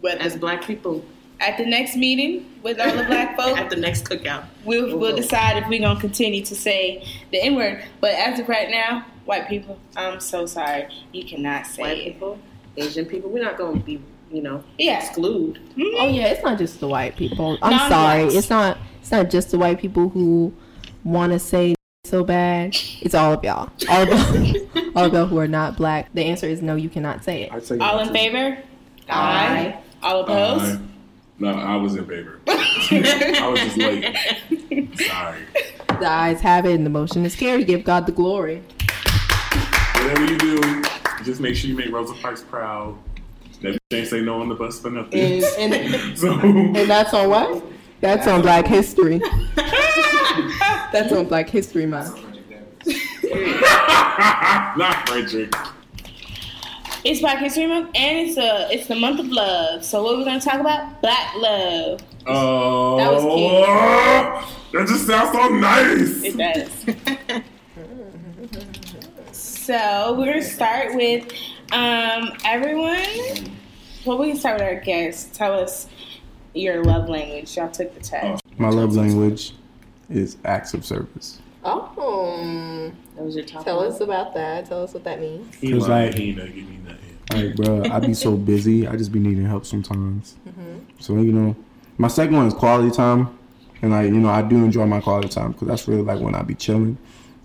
But as black people, at the next meeting with all the black folk, at the next cookout. we'll, we'll decide if we're gonna continue to say the N word. But as of right now, white people, I'm so sorry, you cannot say White it. people, Asian people, we're not going to be, you know, Yeah. exclude. Oh yeah, it's not just the white people. I'm Non-blacks. sorry, it's not. It's not just the white people who want to say so bad. It's all of y'all. All of y'all, all of y'all who are not black. The answer is no. You cannot say it. Say All in too. favor? Aye. All opposed? Uh, no, I was in favor. I was just late. Sorry. The ayes have it, and the motion is carried. Give God the glory. Whatever you do, just make sure you make Rosa Parks proud. That bitch ain't say no on the bus for nothing. And, and, so and that's on what? That's on Black History. That's on Black History Month. not Frederick. It's Black History Month, and it's a it's the month of love. So what are we're gonna talk about? Black love. Oh, That was cute. Oh, that just sounds so nice. It does. so we're gonna start with um, everyone. Well, we can start with our guests. Tell us your love language. Y'all took the test. My love language is acts of service. Oh, That was your top tell us about that. Tell us what that means. Cause lied. like- he ain't never give me nothing. Like, bro, I be so busy. I just be needing help sometimes. So you know, my second one is quality time, and like you know, I do enjoy my quality time because that's really like when I be chilling,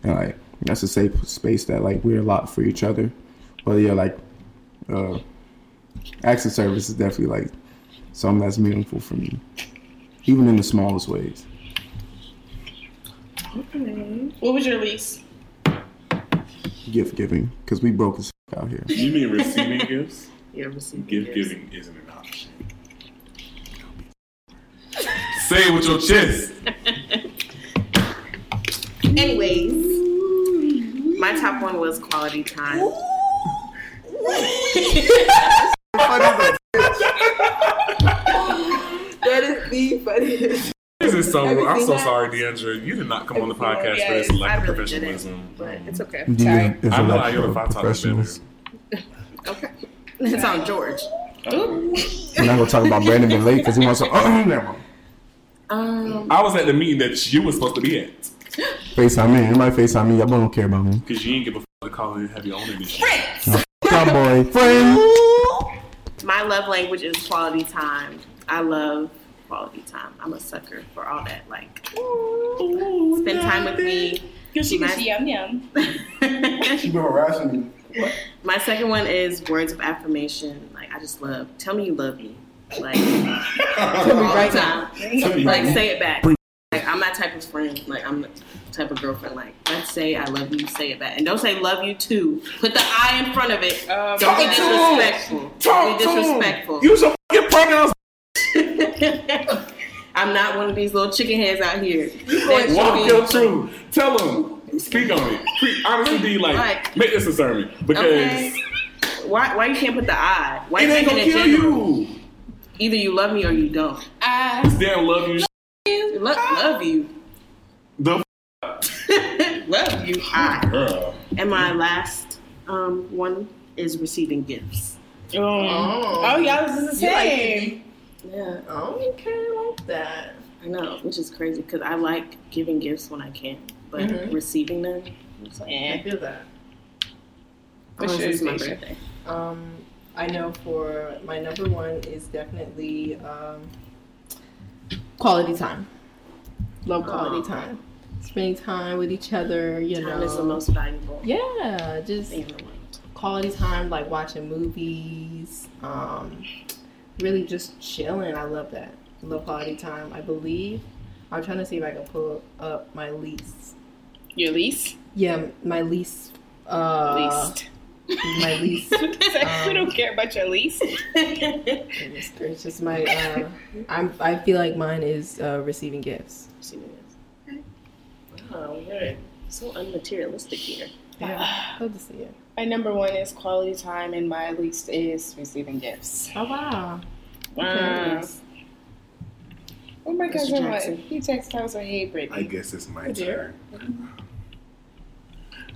and like that's a safe space that like we're a lot for each other. But yeah, like, uh, acts of service is definitely like something that's meaningful for me, even in the smallest ways. What was your least? Gift giving, because we broke as f- out here. You mean receiving gifts? You ever seen Gift gifts? giving isn't an option. Say it with your chest. Anyways, my top one was quality time. That is the funniest. This is so. I'm so Everything sorry, Deandra. You did not come on the podcast for this lack of professionalism. But it's okay. Do you Sorry. if I know like how you're the five professionals? Okay. It's on George. We're not gonna talk about Brandon being late because he wants to. Uh, never. Um, I was at the meeting that you was supposed to be at FaceTime me. Anybody FaceTime me? Y'all don't care about me. because you didn't give a fuck to call and have your own initiative. Y'all boy, friend. my love language is quality time. I love quality time. I'm a sucker for all that. Like, spend time with me. Gucci, My- Gucci, yum yum. She been harassing me. My second one is words of affirmation. Like, I just love. Tell me you love me. Like, Tell me all right the now. time. Like, say it back. Like, I'm that type of friend. Like, I'm the type of girlfriend. Like, let's say I love you, say it back, and don't say love you too. Put the I in front of it. Um, don't be talk to him. disrespectful. Talk be disrespectful. Use your fucking pronouns. I'm not one of these little chicken heads out here. Walk your truth. Tell them. Speak on it. Pre- honestly, be like, Like- make this a sermon because Okay. Why? Why you can't put the I? Why it ain't gonna kill general? you. Either you love me or you don't. I Damn, love you. Lo- love you. The love you. I. girl. And my last um, one is receiving gifts. oh, oh, y'all is the You like same. Yeah, Okay, like that. I know, which is crazy because I like giving gifts when I can, but Mhm. receiving them, it's like, I feel that. unless sure, it's my Deja. birthday. Um, I know for my number one is definitely um, quality time. Love quality Aw. time. Spending time with each other, you Time know. is the most valuable yeah, just thing in the world. quality time, like watching movies, um, really just chilling. I love that. Love quality time. I believe. I'm trying to see if I can pull up my lease. Your lease? Yeah, my lease. Uh, least. My lease. we don't care about your least. Goodness gracious, my uh, I'm I feel like mine is uh, receiving gifts. Receiving gifts. Wow, we're so unmaterialistic here. Yeah, good to see you. My number one is quality time, and my least is receiving gifts. Oh wow. Wow. Oh my Mr. cousin. Jackson. He texted us like, "Hey, Brittany." I guess it's my dear. turn.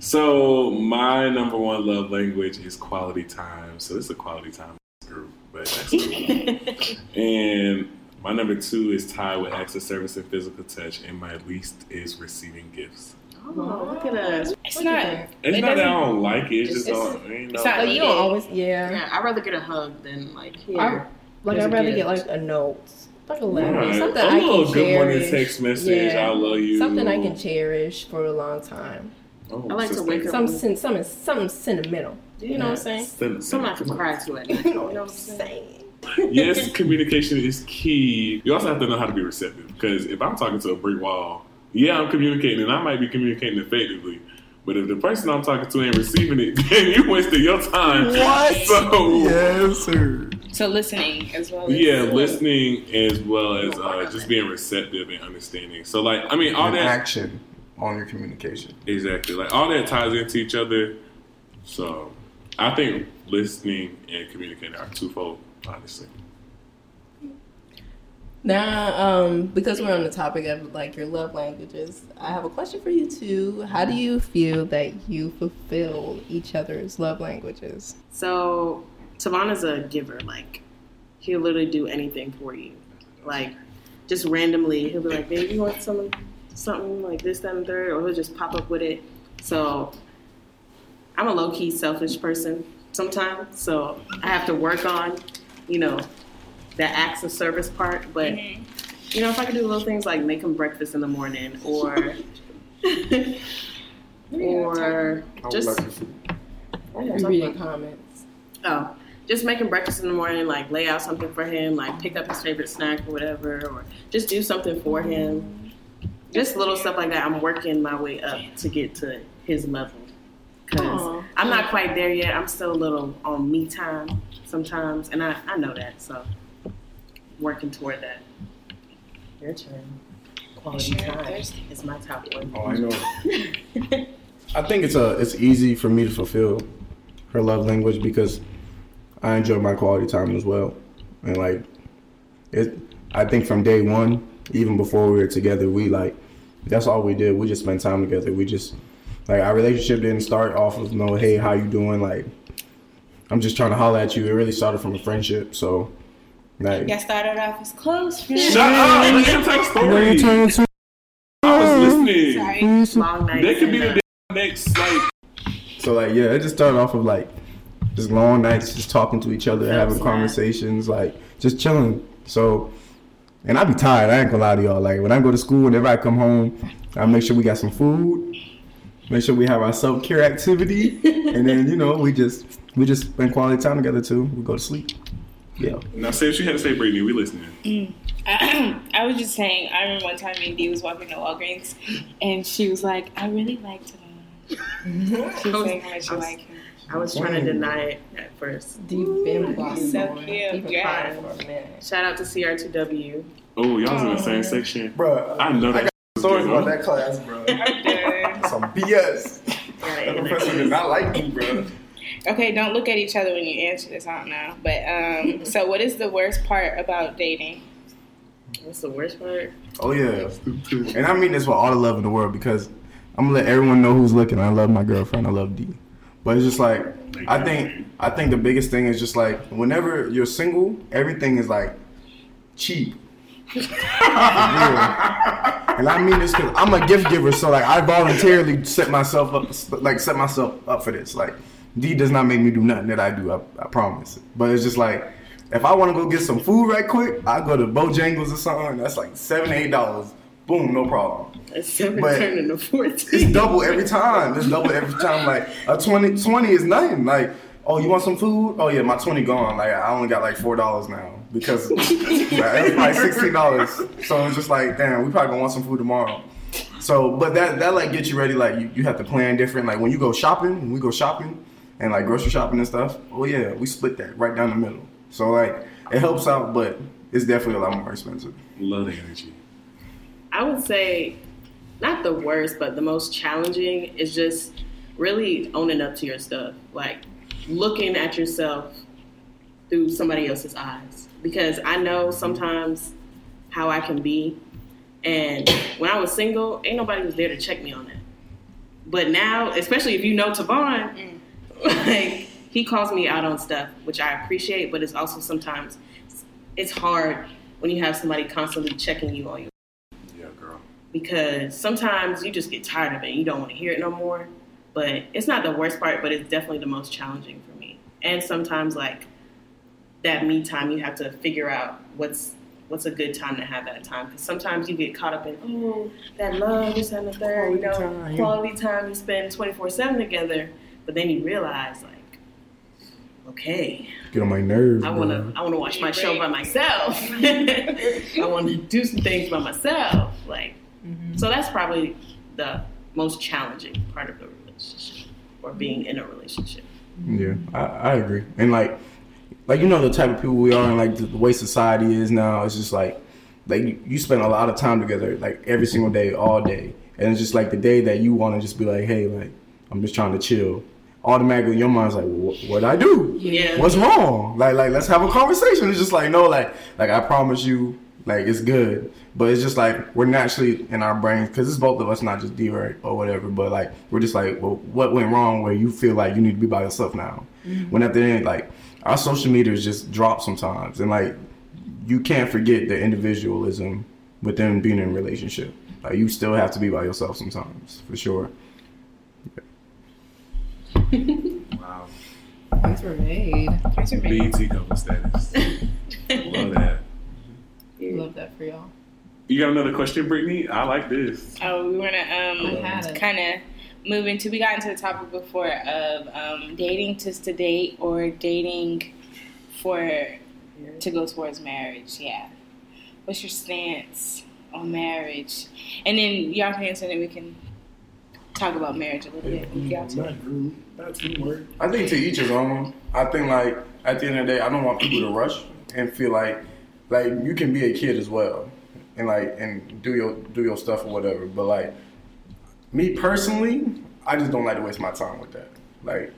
So my number one love language is quality time. So this is a quality time group, but that's and my number two is tied with acts of service and physical touch, and my least is receiving gifts. Oh, look at us. It's Look not. It's It not that I don't like it. It's just it's- don't, ain't it's no- not- But you don't always, yeah. Yeah, I'd rather get a hug than like here. I, like I'd rather get like a note, like a letter, Right. something a I little can good morning text message. Yeah. I love you. Something I can cherish for a long time. Oh, I like to sister. wake up- Some, sen- some, something sentimental. You know what I'm saying? Send- Someone I can cry to at night. You You know know what what I'm I'm saying? saying? yes, communication is key. You also have to know how to be receptive because if I'm talking to a brick wall, yeah, I'm communicating and I might be communicating effectively. But if the person I'm talking to ain't receiving it, then you wasted your time. What? So Yes, sir. So listening as well. As yeah, listening as well as uh, just being receptive and understanding. So like, I mean, all And that action on your communication. exactly like all that ties into each other. So I think listening and communicating are twofold, honestly. Now, um, because we're on the topic of like your love languages, I have a question for you too. How do you feel that you fulfill each other's love languages? So Savannah's a giver. Like he'll literally do anything for you. Like just randomly, he'll be like, "Babe, you want some something like this, that, and third? or he'll just pop up with it. So I'm a low key selfish person sometimes. So I have to work on, you know, the acts of service part. But Mm-hmm. you know, if I could do little things like make him breakfast in the morning, or or just I'm reading comments. Oh, just making breakfast in the morning, like lay out something for him, like pick up his favorite snack or whatever, or just do something for him. Just little stuff like that. I'm working my way up to get to his level. Because I'm not quite there yet. I'm still a little on me time sometimes, and I, I know that. So, working toward that. Your turn. Quality time is my top one. Oh, I know. I think it's a it's easy for me to fulfill her love language because I enjoy my quality time as well, and like it. I think from day one, even before we were together, we like that's all we did. We just spent time together. We just like our relationship didn't start off of no, hey, how you doing? Like I'm just trying to holler at you. It really started from a friendship. So like. Y'all started off as close friends. Shut up! Let him tell a story. I was listening. Sorry. Long nights. They could be the next like So like yeah, it just started off of like just long nights, just talking to each other, having conversations, like just chilling. So, and I be tired. I ain't gonna lie to y'all. Like when I go to school, whenever I come home, I make sure we got some food, make sure we have our self care activity, and then you know we just we just spend quality time together too. We go to sleep. Yeah. now. Say what you had to say, Brittany. We listening. Mm. I was just saying, I remember one time me and Dee was walking to Walgreens, and she was like, I really liked him. She was saying how much I you like him. I was trying to deny it at first. Deep in blossom. So cute, Deep yeah. for a minute. Shout out to CR2W. Oh, y'all was in the same section. Bro, I know that. stories about that class, bro. Some BS. Gotta professor did not like me, bro. Okay, don't look at each other when you answer this. I don't know. But um, so what is the worst part about dating? What's the worst part? Oh yeah, and I mean this with all the love in the world because I'm gonna let everyone know who's looking. I love my girlfriend. I love D. But it's just like I think I think the biggest thing is just like whenever you're single, everything is like cheap. And I mean this because I'm a gift giver, so like I voluntarily set myself up, like set myself up for this. Like D does not make me do nothing that I do. I, I promise. But it's just like if I want to go get some food right quick, I go to Bojangles or something. That's like seven, eight dollars. Boom, no problem. It's seven But- turned into fourteen. It's double every time. It's double every time. Like a 20, 20 is nothing. Like, oh, you want some food? Oh yeah, my twenty gone. Like I only got like four dollars now because like, it's like sixteen dollars. So it's just like, damn, we probably gonna want some food tomorrow. So, but that that like gets you ready. Like you, you have to plan different. Like when you go shopping, when we go shopping and like grocery shopping and stuff. Oh yeah, we split that right down the middle. So like it helps out, but it's definitely a lot more expensive. Love the energy. I would say not the worst, but the most challenging is just really owning up to your stuff. Like looking at yourself through somebody else's eyes. Because I know sometimes how I can be. And when I was single, ain't nobody was there to check me on that. But now, especially if you know Tavon, mm. like he calls me out on stuff, which I appreciate. But it's also sometimes it's hard when you have somebody constantly checking you on your. Because sometimes you just get tired of it. You don't want to hear it no more. But it's not the worst part, but it's definitely the most challenging for me. And sometimes like that me time, you have to figure out what's what's a good time to have that time. Because sometimes you get caught up in oh that love, this and the third, you know, time. quality time you spend twenty four seven together. But then you realize like, okay, Get on my nerves. I wanna I wanna watch my show by myself. I wanna do some things by myself. Like Mm-hmm. so that's probably the most challenging part of the relationship or being in a relationship. Yeah, I, I agree. And like, like you know the type of people we are, and like the, the way society is now. It's just like, like you, you spend a lot of time together, like every single day, all day, and it's just like the day that you want to just be like, hey, like I'm just trying to chill. Automatically, your mind's like, what what I do? Yeah. What's wrong? Like, like let's have a conversation. It's just like, no, like, like I promise you, like it's good. But it's just like we're naturally in our brains because it's both of us, not just D right or whatever. But like we're just like, well, what went wrong where you feel like you need to be by yourself now? Mm-hmm. When at the end, like our social media is just drop sometimes, and like you can't forget the individualism within being in a relationship. Like you still have to be by yourself sometimes, for sure. Wow. Points were made. BET couple status. Love that. Love that for y'all. You got another question, Brittany? I like this. Oh, we want to um, kind of move into. We got into the topic before of um, dating just to date or dating for to go towards marriage. Yeah. What's your stance on marriage? And then y'all can answer, and then we can talk about marriage a little bit. Y'all too. I think to each his own. I think like at the end of the day, I don't want people to rush and feel like like you can be a kid as well and like and do your do your stuff or whatever. But like me personally, I just don't like to waste my time with that. Like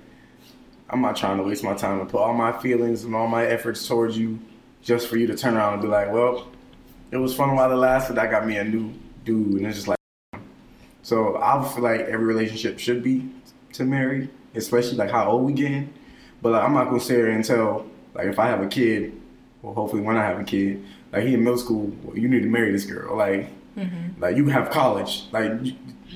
I'm not trying to waste my time and put all my feelings and all my efforts towards you just for you to turn around and be like, well, it was fun while it lasted. I got me a new dude, and it's just like. So I feel like every relationship should be to marry, especially like how old we getting. But like, I'm not gonna sit here and tell like if I have a kid, well hopefully when I have a kid, like he in middle school, well, you need to marry this girl. Like mm-hmm. like you have college, like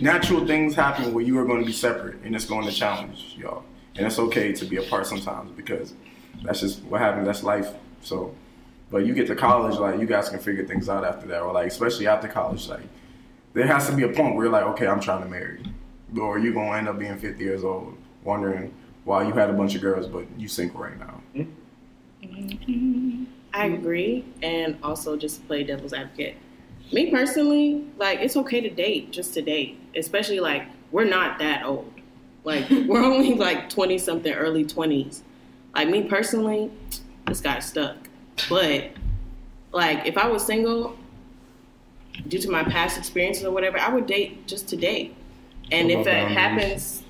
natural things happen where you are going to be separate, and it's going to challenge y'all. And it's okay to be apart sometimes because that's just what happens. That's life. So, but you get to college, like you guys can figure things out after that, or like especially after college, like there has to be a point where you're like, okay, I'm trying to marry, or you're gonna end up being 50 years old, wondering why you had a bunch of girls but you single right now. Mm-hmm. Mm-hmm. I mm-hmm. agree, and also just play devil's advocate. Me personally, like it's okay to date just to date, especially like we're not that old. Like we're only like twenty something, early twenties. Like me personally, this guy stuck. But like if I was single, due to my past experiences or whatever, I would date just to date. And if it boundaries? happens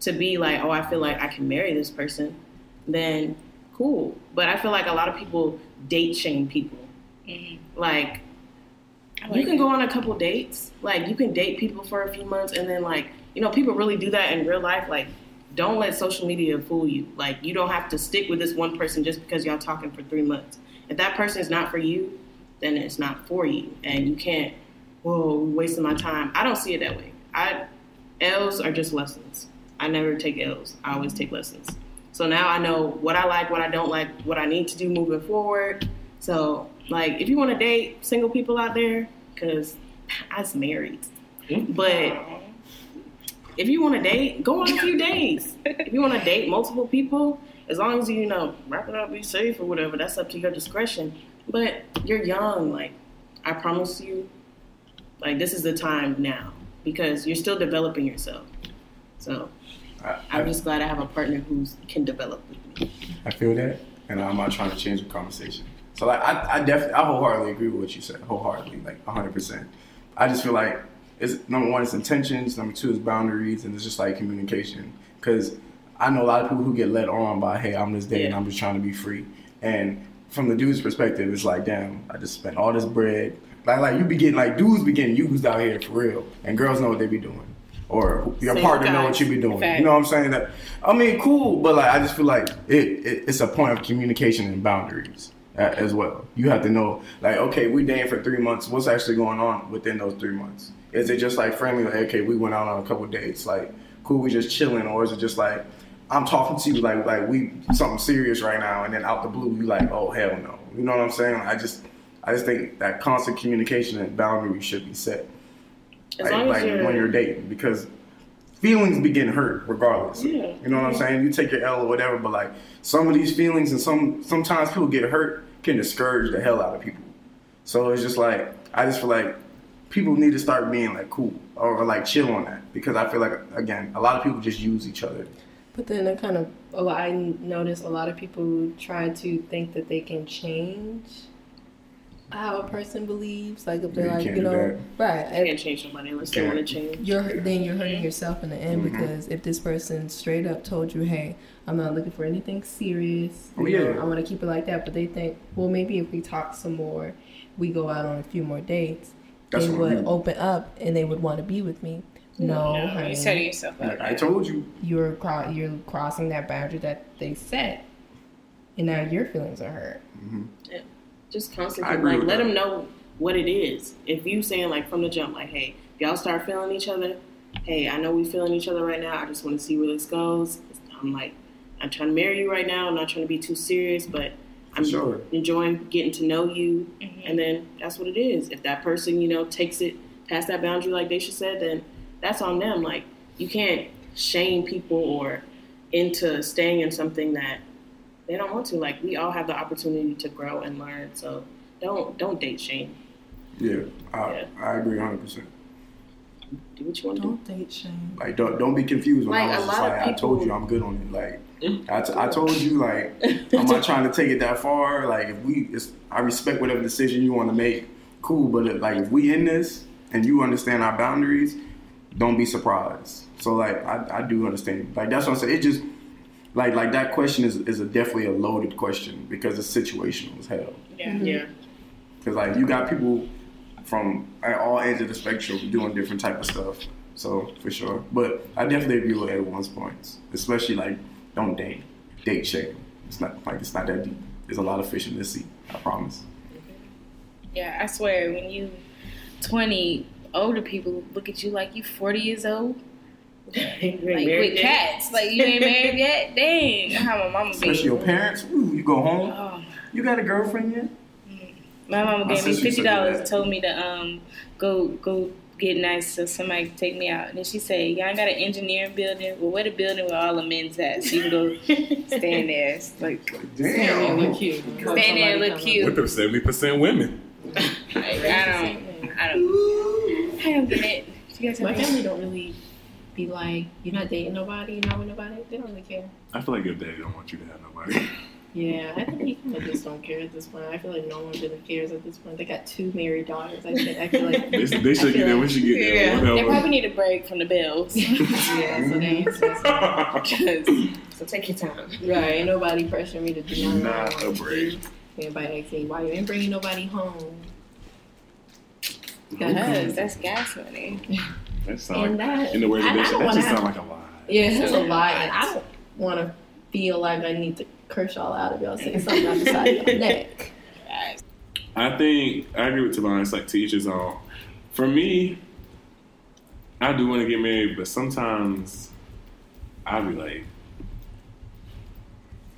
to be like, oh, I feel like I can marry this person, then cool. But I feel like a lot of people date shame people. Mm-hmm. Like, I you can go on a couple dates. Like, you can date people for a few months, and then like, you know, people really do that in real life. Like, don't let social media fool you. Like, you don't have to stick with this one person just because y'all talking for three months. If that person is not for you, then it's not for you, and you can't. Whoa, wasting my time. I don't see it that way. I L's are just lessons. I never take L's. I always take lessons. So now I know what I like, what I don't like, what I need to do moving forward. So, like, if you want to date single people out there, because I was married, mm-hmm. but if you want to date, go on a few days. If you want to date multiple people, as long as you, you know, wrap it up, be safe or whatever, that's up to your discretion. But you're young. Like, I promise you, like, this is the time now because you're still developing yourself. So, I'm just glad I have a partner who can develop with me. I feel that, and I'm not trying to change the conversation. So like, I, I definitely, I wholeheartedly agree with what you said, wholeheartedly, like 100. percent I just feel like it's number one, it's intentions. Number two is boundaries, and it's just like communication. Because I know a lot of people who get led on by, hey, I'm just dating, Yeah. I'm just trying to be free, and from the dude's perspective, it's like, damn, I just spent all this bread. Like, like you be getting like dudes be getting used out here for real, and girls know what they be doing, or your Same partner know what you be doing. Fact. You know what I'm saying? That I mean, cool, but like I just feel like it, it it's a point of communication and boundaries as well. You have to know, like, okay, we dating for three months. What's actually going on within those three months? Is it just like friendly? Like, okay, we went out on a couple dates. Like, cool, we just chilling, or is it just like I'm talking to you like like we something serious right now, and then out the blue you like, oh hell no. You know what I'm saying? I just I just think that constant communication and boundaries should be set. As like, long as like you're- when you're dating, because feelings be getting hurt regardless. Yeah. You know what I'm saying? You take your L or whatever, but like some of these feelings and some sometimes people get hurt can discourage the hell out of people. So it's just like I just feel like people need to start being like cool or, like chill on that because I feel like again a lot of people just use each other. But then I kind of, a I notice a lot of people try to think that they can change how a person believes. Like if they're Yeah, you like, you do know, right? You can't change somebody unless they Can't. want to change. You're then you're hurting yourself in the end Mhm. because if this person straight up told you, "Hey, I'm not looking for anything serious. Oh, you know, yeah. I want to keep it like that," but they think, well, maybe if we talk some more, we go out on a few more dates, That's they what I would mean. open up and they would want to be with me. No, No, honey, you're setting yourself up. Like I told you, you're cro- you're crossing that boundary that they set, and now your feelings are hurt. Just constantly like let that. them know what it is. If you saying like from the jump, like, hey, y'all start feeling each other, hey, I know we feeling each other right now. I just want to see where this goes. I'm like, I'm trying to marry you right now. I'm not trying to be too serious, but I'm sure. enjoying getting to know you. Mhm. And then that's what it is. If that person, you know, takes it past that boundary, like Daisha said, then that's on them. Like you can't shame people or into staying in something that they don't want to. Like we all have the opportunity to grow and learn. So don't don't date shame. yeah, I, Yeah. I agree 100. percent Do what you want to do. Don't date shame. Like don't don't be confused when Like, I a was just lot of like I told you I'm good on it. Like mm-hmm. I, t- I told you like I'm not trying to take it that far. Like if we, it's, I respect whatever decision you want to make. Cool, but if, like if we in this and you understand our boundaries, don't be surprised. So like I, I do understand. Like that's what I'm saying. It just like like that question is is a definitely a loaded question because it's situational as hell. Yeah. Mm-hmm. Yeah. Because like you got people from at all ends of the spectrum doing different type of stuff. So for sure, but I definitely agree with everyone's points, especially like don't date, date shame. It's not like it's not that deep. There's a lot of fish in this sea. I promise. Yeah, I swear, when you 20, older people look at you like you 40 years old. You ain't Like married with yet? cats. Like you ain't married yet? Dang. How my mama Especially be. your parents. Ooh, you go home. Oh, You got a girlfriend yet? my mama My gave me fifty dollars, and told me to um go go get nice so somebody can take me out. And then she said, Y'all ain't got an engineering building? Well where the building where all the men's at? So you can go stand there. It's like Damn. look cute. stand there and look With cute. them seventy percent women. Like, I don't I don't I don't get it. You guys My have family don't really be like, you're not dating nobody, you're not with nobody. They don't really care. I feel like your daddy don't want you to have nobody. Yeah, I think he kind of just don't care at this point. I feel like no one really cares at this point. They got two married daughters. I think I feel like They, they should get there when she get there. Yeah, they probably need a break from the bills. yeah, so they ain't So take your time. Right, ain't nobody pressuring me to do nothing. I Not don't a break. do. Everybody asking me why you ain't bringing nobody home. because that's gas money. That sound And like, that, in the words of I, I that, don't that want to just have, sound like a lie. yeah, it's a lie, and I don't want to feel like I need to curse y'all out if y'all say something on the side of your neck. I think I agree with Tavon. It's like to each his. For me, I do want to get married, but sometimes I be like,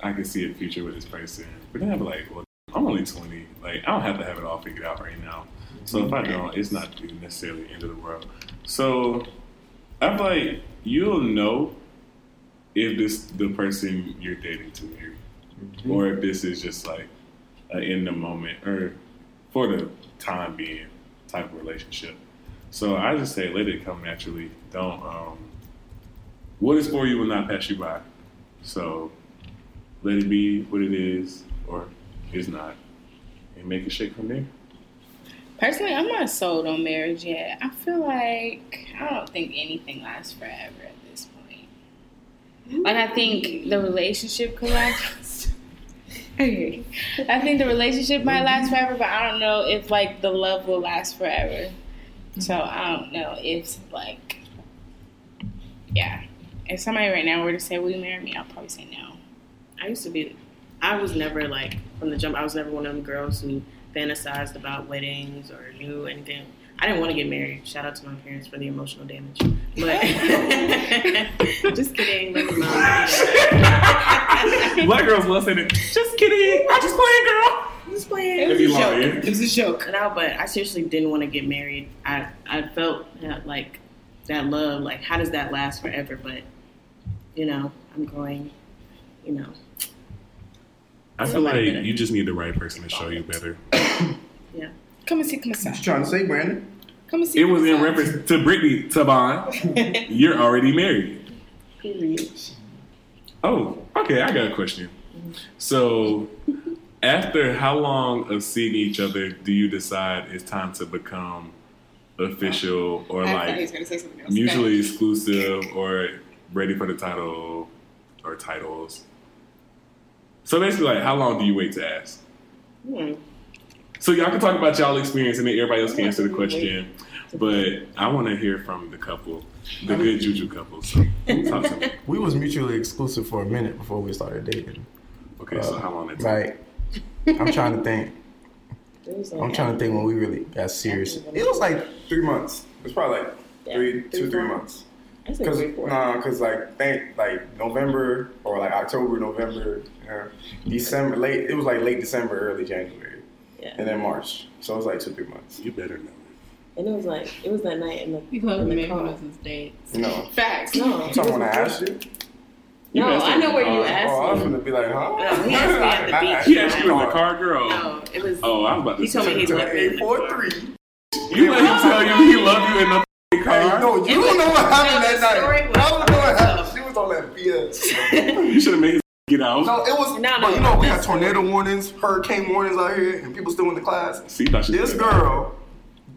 I can see a future with this person, but then I be like, well, I'm only 20. Like, I don't have to have it all figured out right now. So if I don't, it's not necessarily the end of the world. So I feel like you'll know if this the person you're dating to marry, or if this is just like a in the moment or for the time being type of relationship. So I just say let it come naturally. Don't um, what is for you will not pass you by. So let it be what it is or is not, and make it shake from there. Personally, I'm not sold on marriage yet. I feel like I don't think anything lasts forever at this point. Like I think the relationship could last. I think the relationship might last forever, but I don't know if like the love will last forever. So I don't know if like, yeah. If somebody right now were to say, "Will you marry me?" I'll probably say no. I used to be. I was never like from the jump. I was never one of them girls who fantasized about weddings or knew anything. I didn't want to get married. Shout out to my parents for the emotional damage. But just kidding. Love you, mom. Black girls love saying it. Just kidding. I just playing, girl. I'm just playing. It was a joke. It was a joke. No, but I seriously didn't want to get married. I I felt that like that love. Like how does that last forever? But you know, I'm growing. You know, I feel like you just need the right person to show you better. Yeah. Come and see, come and What you see. trying to say, Brandon? Come and see. It was in come and see. reference to Brittany Tavon. You're already married. Period. Oh, okay. I got a question. So, after how long of seeing each other do you decide it's time to become official or I thought he was like gonna say something else. mutually exclusive or ready for the title or titles? So basically, like, how long do you wait to ask? Hmm. So y'all can talk about y'all experience, and then everybody else can answer the question. But I want to hear from the couple, the good juju couple. So talk to. We was mutually exclusive for a minute before we started dating. Okay, so how long that took? Right. I'm trying to think. Like I'm trying to think when we really got serious. It was like three months. It was probably like three, three, two, three four. months. I said Cause nah, cause like think like November or like October, November, uh, December, late. It was like late December, early January, Yeah. and then March. So it was like two, three months. You better know. And it was like it was that night in the Because in the car. it his dates. You know. Facts. No, I'm talking when I asked you. You no, I know where you Oh, asked oh, I was gonna be like, huh? No, he asked me at the beach. He asked you in the car, girl. No, it was. Oh, I was about to He told say. me he loved me. in Eight the four You let him tell you he loved you in the f***ing Hey, car. no, you don't know what happened that night. was- I don't know what happened. She was on that BS. You should have made his get out. No, it was. No, but you know, we that's- had tornado warnings, hurricane warnings out here, and people still in the class. See, thought she This was- girl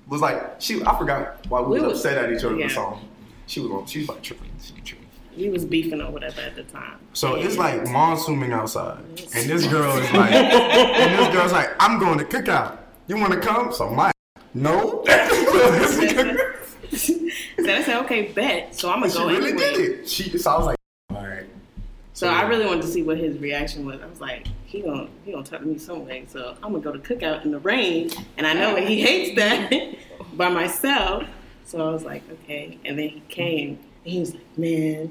was like, she. I forgot why we, We was was- upset at each other yeah. for something. She was on. She was like tripping. She was tripping. He was beefing or whatever at the time. So it's like monsooning outside, and this girl is like, and this girl's like, I'm going to cookout. You want to come? So my no. So I said, okay, bet. So I'm gonna she go really anyway. did it. She. So I was like, all right. So I really wanted to see what his reaction was. I was like, he gonna he gonna talk to me some way. So I'm gonna go to cookout in the rain, and I know he hates that by myself. So I was like, okay. And then he came, and he was like, man,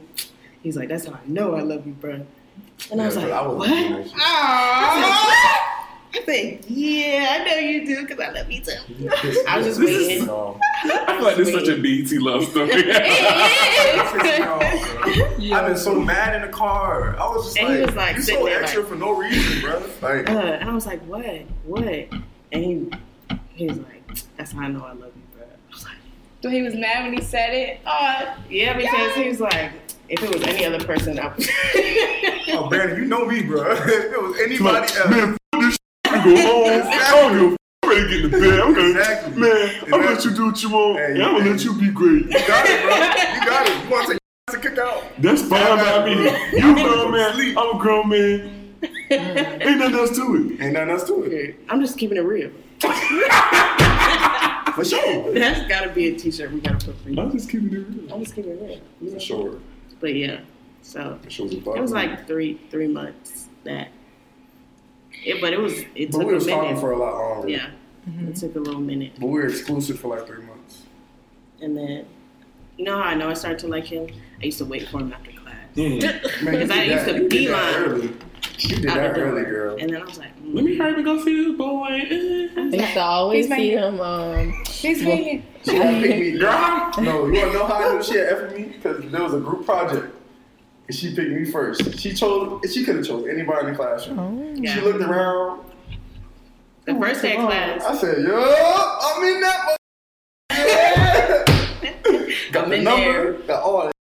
he's like, that's how I know I love you, bro. And I was like, I what? doing that shit. Aww. I said, yeah, I know you do because I love you too. I was just This waiting. No. I feel like this is such a BT love story. I've been so mad in the car. I was just And like, he was like you sitting so there extra like- for no reason, bro. Like, Uh, and I was like, what? What? And he he was like, that's how I know I love you, bro. I was like, So he was mad when he said it. Oh, yeah, because he was like, if it was any other person, I would. oh, Brandon, you know me, bro. if it was anybody else, Man, f- this shit, go home. I don't give a f- I'm ready to get in the bed. I'm gonna, Exactly. Man, I'm gonna let you do what you want. Hey, and I'm gonna hey. let you be great. you got it, bro. You got it. You want to take to kick out? That's fine by me. You a grown man. I'm a grown man. Mm. Ain't nothing else to it. Ain't nothing else to it. I'm just keeping it real. For sure. That's gotta be a t-shirt we gotta put for you. I'm just keeping it real. I'm just keeping it real. For sure. But yeah, so For sure. it was like three three months that. It, but it was it But took we a was talking for a lot longer. yeah, it took a little minute, But we were exclusive for like three months. and then you know how I know I started to like him. I used to wait for him after class. Man, you Because I used that- to you did that beeline early. You did that early, girl. And then I was like, mm. Let me hurry and go see this boy. I used to always He's my- see him. Um, he's banging. She had picked me, girl. No, you wanna know how I knew she had F me? Because there was a group project. And she picked me first. She chose. She could have chose anybody in the classroom. Yeah. She looked around. the first day of class. I said, "Yo, I'm in that." Yeah. got I'm the in number. Got all that.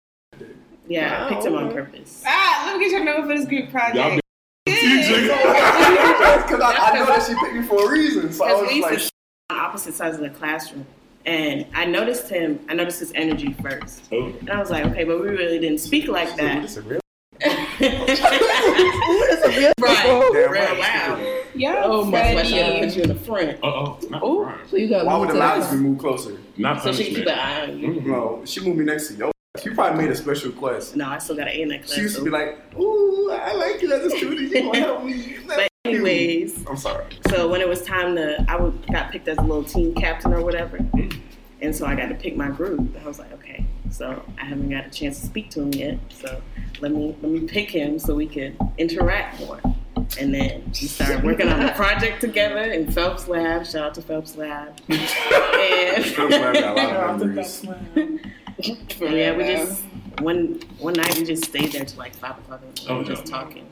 Yeah, I picked him on purpose. Ah, let me get your number for this group project. Y'all been Because I, I know that she picked me for a reason. So I Because was we used like, to sit on opposite sides of the classroom. And I noticed him, I noticed his energy first. Oh. And I was like, okay, but we really didn't speak like that. "This is real." right, Damn real right. loud. Yo, Oh my That's why she God. put you in the front. Uh oh, Oh, so you got Why would the to be moved closer? Not So she can keep an eye on you. No, she moved me next to yo. She probably made a special request. No, I still got an A in that class. She used to be like, "Ooh, I like you as a student. You gonna help me?" But anyways, I'm sorry. so when it was time to, I would, got picked as a little team captain or whatever, mm. and so I got to pick my group. I was like, okay, so I haven't got a chance to speak to him yet, so let me let me pick him so we could interact more. And then we started working on a project together in Phelps Lab. Shout out to Phelps Lab. and Phelps Lab got a lot of memories. yeah, we just one one night we just stayed there till like five o'clock in the Oh, morning, no. just talking.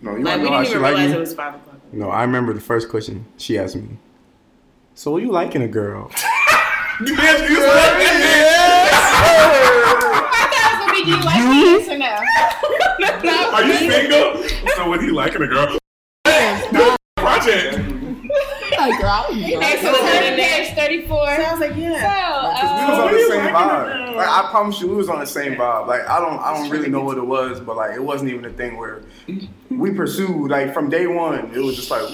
No, you Like wanna we know how didn't she even like realize me? it was five o'clock. No, I remember the first question she asked me. So, what you liking a girl? You asked you I thought it was gonna be do you like me? Yes or no? Are you single? So what he liking a girl? Project. Like, girl, I'm Okay, so the page 34. So I was like, So, yeah. we was uh, on the same vibe. Like I promise you, we was on the same vibe. Like I don't, I don't really know what it was, but like it wasn't even a thing where we pursued. Like from day one, it was just like,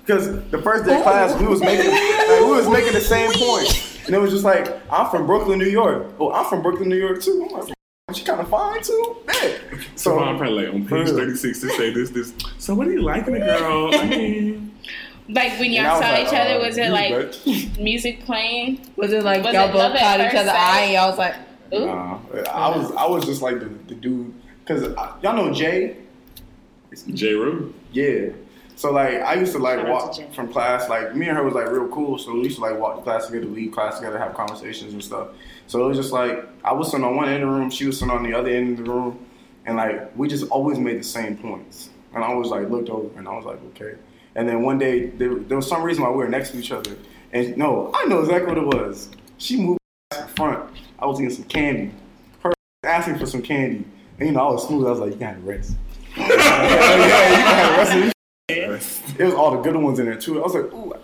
because the first day of class, we was making, like, we was making the same point, and it was just like, I'm from Brooklyn, New York. Oh, I'm from Brooklyn, New York too. I'm like, she kind of fine too. Yeah. So So I'm probably like on page 36 to say this, this. So what are you liking a girl? I mean, like when y'all saw like, each other, uh, was it like bitch. music playing? Was it like Was y'all it both at caught each first other sight? eye and y'all was like, ooh? Nah, I was, I was just like the, the dude, because y'all know Jay. J. Rue. Yeah. So like I used to like Shout walk to from class. Like me and her was like real cool. So we used to like walk to class together, leave class together, have conversations and stuff. So it was just like I was sitting on one end of the room, she was sitting on the other end of the room, and like we just always made the same points. And I was like looked over and I was like, okay. And then one day there, there was some reason why we were next to each other, and no, I know exactly what it was. She moved to the front. I was eating some candy. Her asking for some candy, and you know I was smooth. I was like, you got to rest. yeah, yeah, you gotta rest it was all the good ones in there too. I was like, ooh,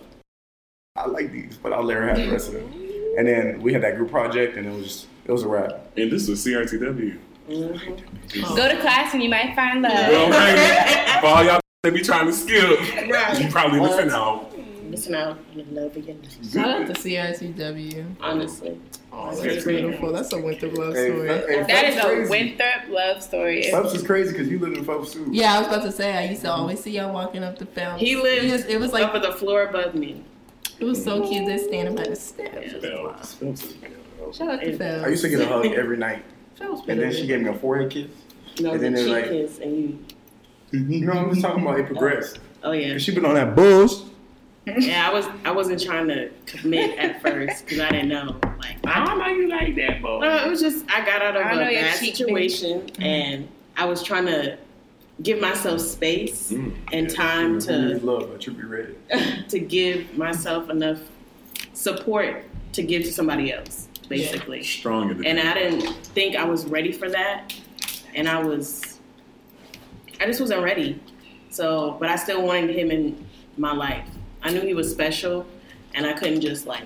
I, I like these, but I'll let her have the rest of them. And then we had that group project, and it was just, it was a wrap. And this was CRTW. Go to class and you might find love. Well, hey, for all y'all that be trying to skip, Right. you probably listen out. Listen out, you love again. Shout out to CRTW. Honestly. Oh, that's beautiful. That's a Winthrop love Hey, story. hey, That is Phelps a. Winthrop love story. Phelps is crazy because you live in Phelps too. Yeah, I was about to say I used to always see y'all walking up the Phelps. He lived It was, it was like like over the floor above me. it was so cute. They standing by the steps. Phelps. Phelps. Shout out to Phelps. I used to get a hug every night, Phelps and then she gave me a forehead kiss. No, And then they're cheek like- kiss and you. You know I'm just talking about? It progressed. Oh yeah. She been on that bulls. Yeah, I was. I wasn't trying to commit at first because I didn't know. Like, I don't know you like that, boy. no, it was just I got out of I a know bad cheek situation and I was trying to give myself space Mm. and time to needs love? But you be ready. to give myself enough support to give to somebody else, basically. Strong in the And I didn't think I was ready for that. And I was, I just wasn't ready. So, but I still wanted him in my life. I knew he was special and I couldn't just like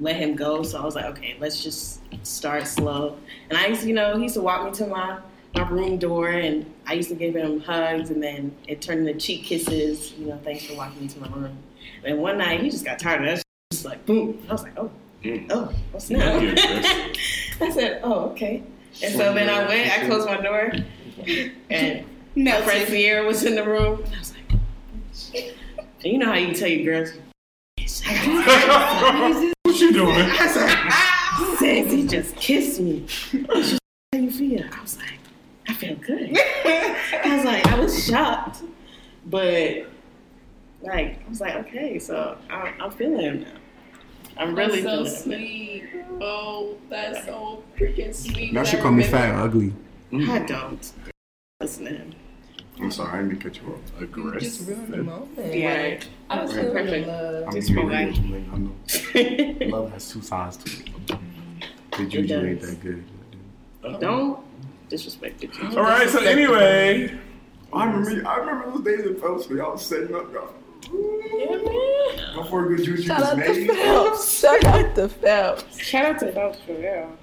let him go. So I was like, okay, let's just start slow. And I used to, you know, he used to walk me to my, my room door and I used to give him hugs and then it turned into cheek kisses, you know, thanks for walking me to my room. And one night he just got tired of that. shit. Just like boom. I was like, oh, Mm. oh, what's now? I said, oh, okay. And so then I went, I closed my door, and my friend Sierra was in the room. And I was like, and you know how you tell your girls, What you doing? I was like, ah. Sexy just kissed me. She's like, how you feel? I was like, I feel good. I was like, I was shocked, but like, I was like, okay, so I'm, I'm feeling him now. I'm really That's so feeling him. sweet. Oh, that's so freaking sweet. Now she I call me fat and ugly. I don't. Listen to him. I'm sorry, I didn't mean to cut you off. You Aggressive. just ruined the moment. Yeah. I was Right. feeling Perfect. love. I'm Just being for like- like, I know. Love has two sides to it. The juju ain't that good. Don't disrespect the teacher. All right. So anyway, I remember, I remember those days in Phelps where y'all was setting up, y'all. Before good juju Shout was out to made. Phelps. Shout out to Phelps. Shout out to Phelps for real.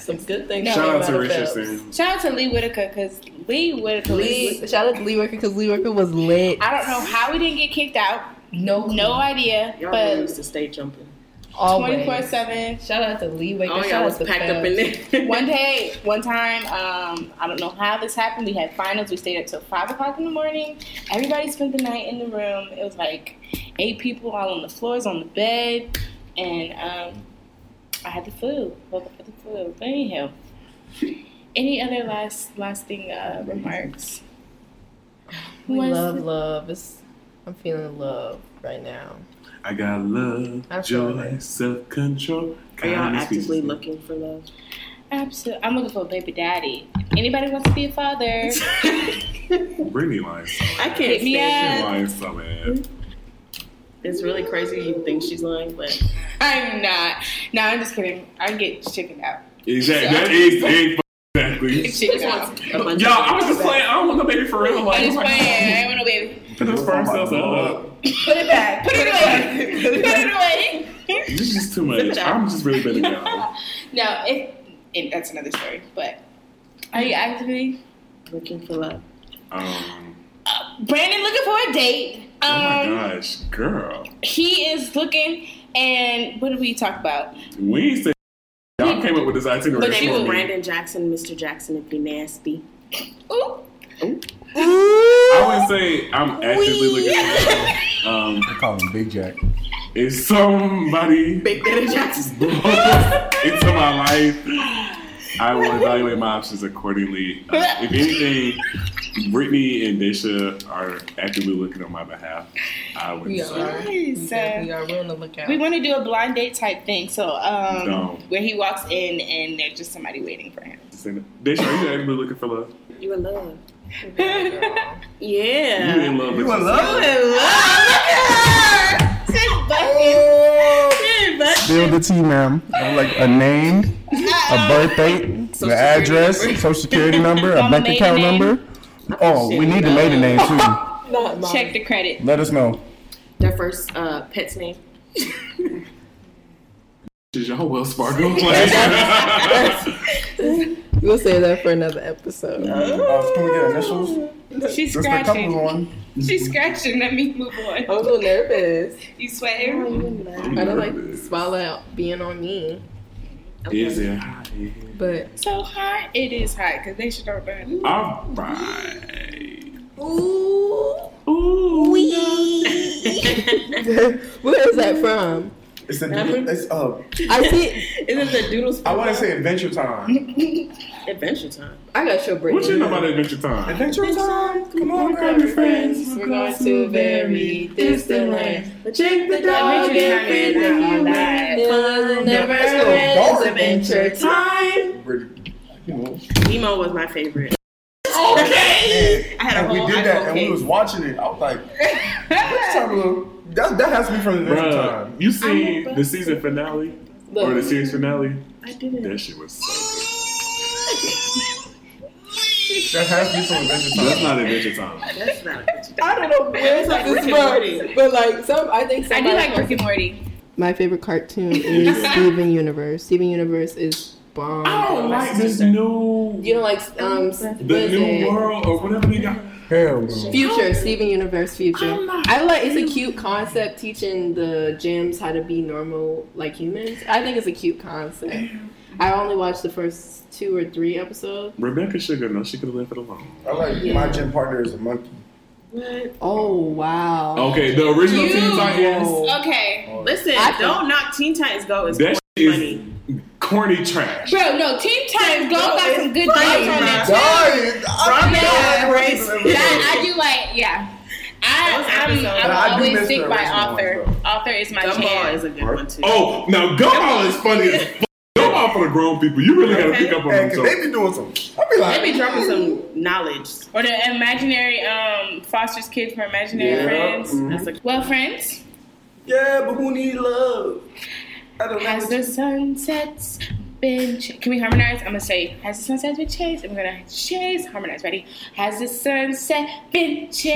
Some good things. Shout out to came of Richard Sims. Shout out to Lee Wicker because Lee Wicker. Lee, was- shout out to Lee Wicker because Lee Wicker was lit. I don't know how we didn't get kicked out. No, No idea. Y'all really used to stay jumping. always. twenty four seven. Shout out to Lee Wicker. Oh, shout y'all out was to packed up in there. One day, one time, um, I don't know how this happened. We had finals. We stayed up till five o'clock in the morning. Everybody spent the night in the room. It was like eight people all on the floors, on the bed, and um, I had the flu. Woke up with the flu. But anyhow, any other last lasting uh, remarks? We Was- love love. It's, I'm feeling love right now. I got love, Absolutely. joy, self control. Are y'all actively looking for love? Absolutely. I'm looking for a baby daddy. Anybody wants to be a father? Brittany lying so I can't Hit me stand She up. lying so bad. it. It's really crazy you think she's lying, but I'm not. No, I'm just kidding. I get chickened out. Exactly. That is exactly. Chickened just out. wants a bunch Y'all, I was just playing. I don't want no baby for real. Like, I just playing. I God. ain't want no baby. Put the sperm cells up. Put it back. Put it away. Put it away. This is just too much. I'm just really better now. no, it, it. That's another story. But are you actively looking for love. Um, Brandon looking for a date? oh my Um, gosh, girl. he is looking. And what did we talk about? We ain't say y'all came up with this itinerary. But name for was. Brandon Jackson, Mr. Jackson, if you nasty. Ooh. I wouldn't say I'm actively looking for um, I call him Big Jack. is somebody Big Daddy Jackson. into my life. I will evaluate my options accordingly. Uh, if anything, Brittany and Daisha are actively looking on my behalf. I would We say. are. We Nice. definitely are. We're on the lookout. We want to do a blind date type thing. So, um, No. where he walks in and there's just somebody waiting for him. Daisha, are you actively looking for love? You in love. Yeah. You Yeah. in love with You in yourself? Spill the tea, ma'am. I would like a name, a birth date, the address, social security number, a bank account name. number. Oh, we need the maiden name too. Check the credit. Let us know. Their first uh, pet's name. Is y'all Wells Fargo? Like, We'll say that for another episode. Uh, can we get initials? She's Just scratching. one. She's scratching. Let me move on. I'm a little nervous. You sweating? I don't like spotlight being on me, Is it high? but So hot. It is hot because they should know better. All right. ooh, Ooh. Wee. where is that from? It's the it's uh. I see. Isn't the Doodles? I want to say Adventure Time. Adventure Time. I got show Brittany. What you know about Adventure Time? Adventure Time. Come on, grab your friends. We're going to a very distant land. Check the dog Adventure and time is friends our and never Let's ends. Adventure time. You know, Nemo was my favorite. Okay. I had a and we did that, iPhone and we was watching it. I was like, "Let's talk a little." That, that has to be from Adventure Bruh, Time. you seen the season finale or the series finale? I didn't. That shit was so That has to be from Adventure good. Time. That's not Adventure Time. That's not Adventure Time. I don't know where like this Rick and from, Morty. but like some, I think I do like Rick and Morty. My favorite cartoon is Steven Universe. Steven Universe is bomb. I don't like this new, You don't like um the new it? world or whatever they got. Hell. Future, Steven Universe Future. I'm not- I like it's a cute concept teaching the gems how to be normal like humans. I think it's a cute concept. I only watched the first two or three episodes. Rebecca Sugar, no, she could have left it alone. I like Yeah. my gym partner is a monkey. What? Oh wow. Okay, the original You- Teen Titans. Okay. Listen, I don't knock Teen Titans Go. It's That funny. is corny trash. Bro, no, Teen Titans Go got some good funny, games on bro. it too. Dying. I Yeah, know. I do like, yeah. I, Those I'm, I'm I always miss stick by author. ones, Arthur is my Gumball jam. is a good one too. Oh, now Gumball is funny as fuck. Gumball for the grown people. You really gotta pick up on Hey, them. 'cause they be doing some. I be They like, be dropping some knowledge. Or the imaginary um, Foster's Kids for Imaginary Yeah. Friends. Mhm. That's like Well, friends, yeah, but who need love? I don't know. has the you- sunsets been? Ch- Can we harmonize? I'm gonna say, has the sunsets been chased? And we're gonna chase, harmonize. Ready? Has the sunset been chased?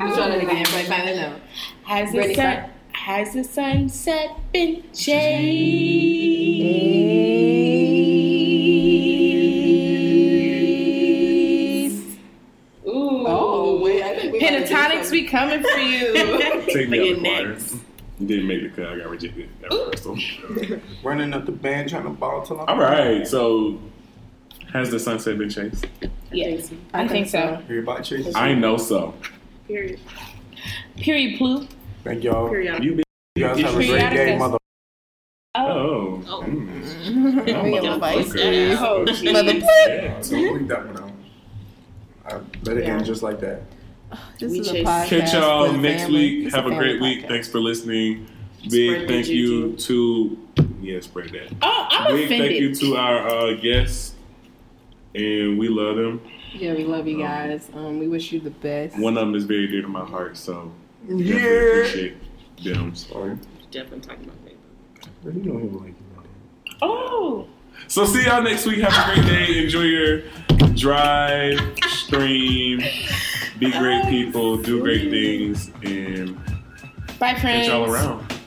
I'm trying to get everybody find it now. Has the Brittany, sun? start. Has the sunset been changed? Pentatonix, we coming for you. Take me For out your the next. You didn't make the cut. I got rejected at first. So. Running up the band trying to ball till I'm All right. So, has the sunset been chased? yes, I think so. Everybody chase. I know so. Period. Period, Plu. Thank y'all. Period. You You guys have a great day, Periodicus. mother. Oh. Oh. Mm. We a little motherfucker. spicy. Oh, geez. Mother Yeah. Don't leave that one out. I let it Yeah. end just like that. This We is a podcast. Catch y'all next family. week. It's Have a family great week. podcast. Thanks for listening. Big the thank you to yeah, spread that. Oh, I'm Big offended. thank you to our uh, guests, and we love them. Yeah, we love you guys. Um, we wish you the best. One of them is very dear to my heart, so definitely Yeah. appreciate them. Sorry. Definitely talking about paper. You know him like Oh. So see y'all next week. Have a great day. Enjoy your drive, stream, be great people, do great things, and Bye, catch friends. y'all around.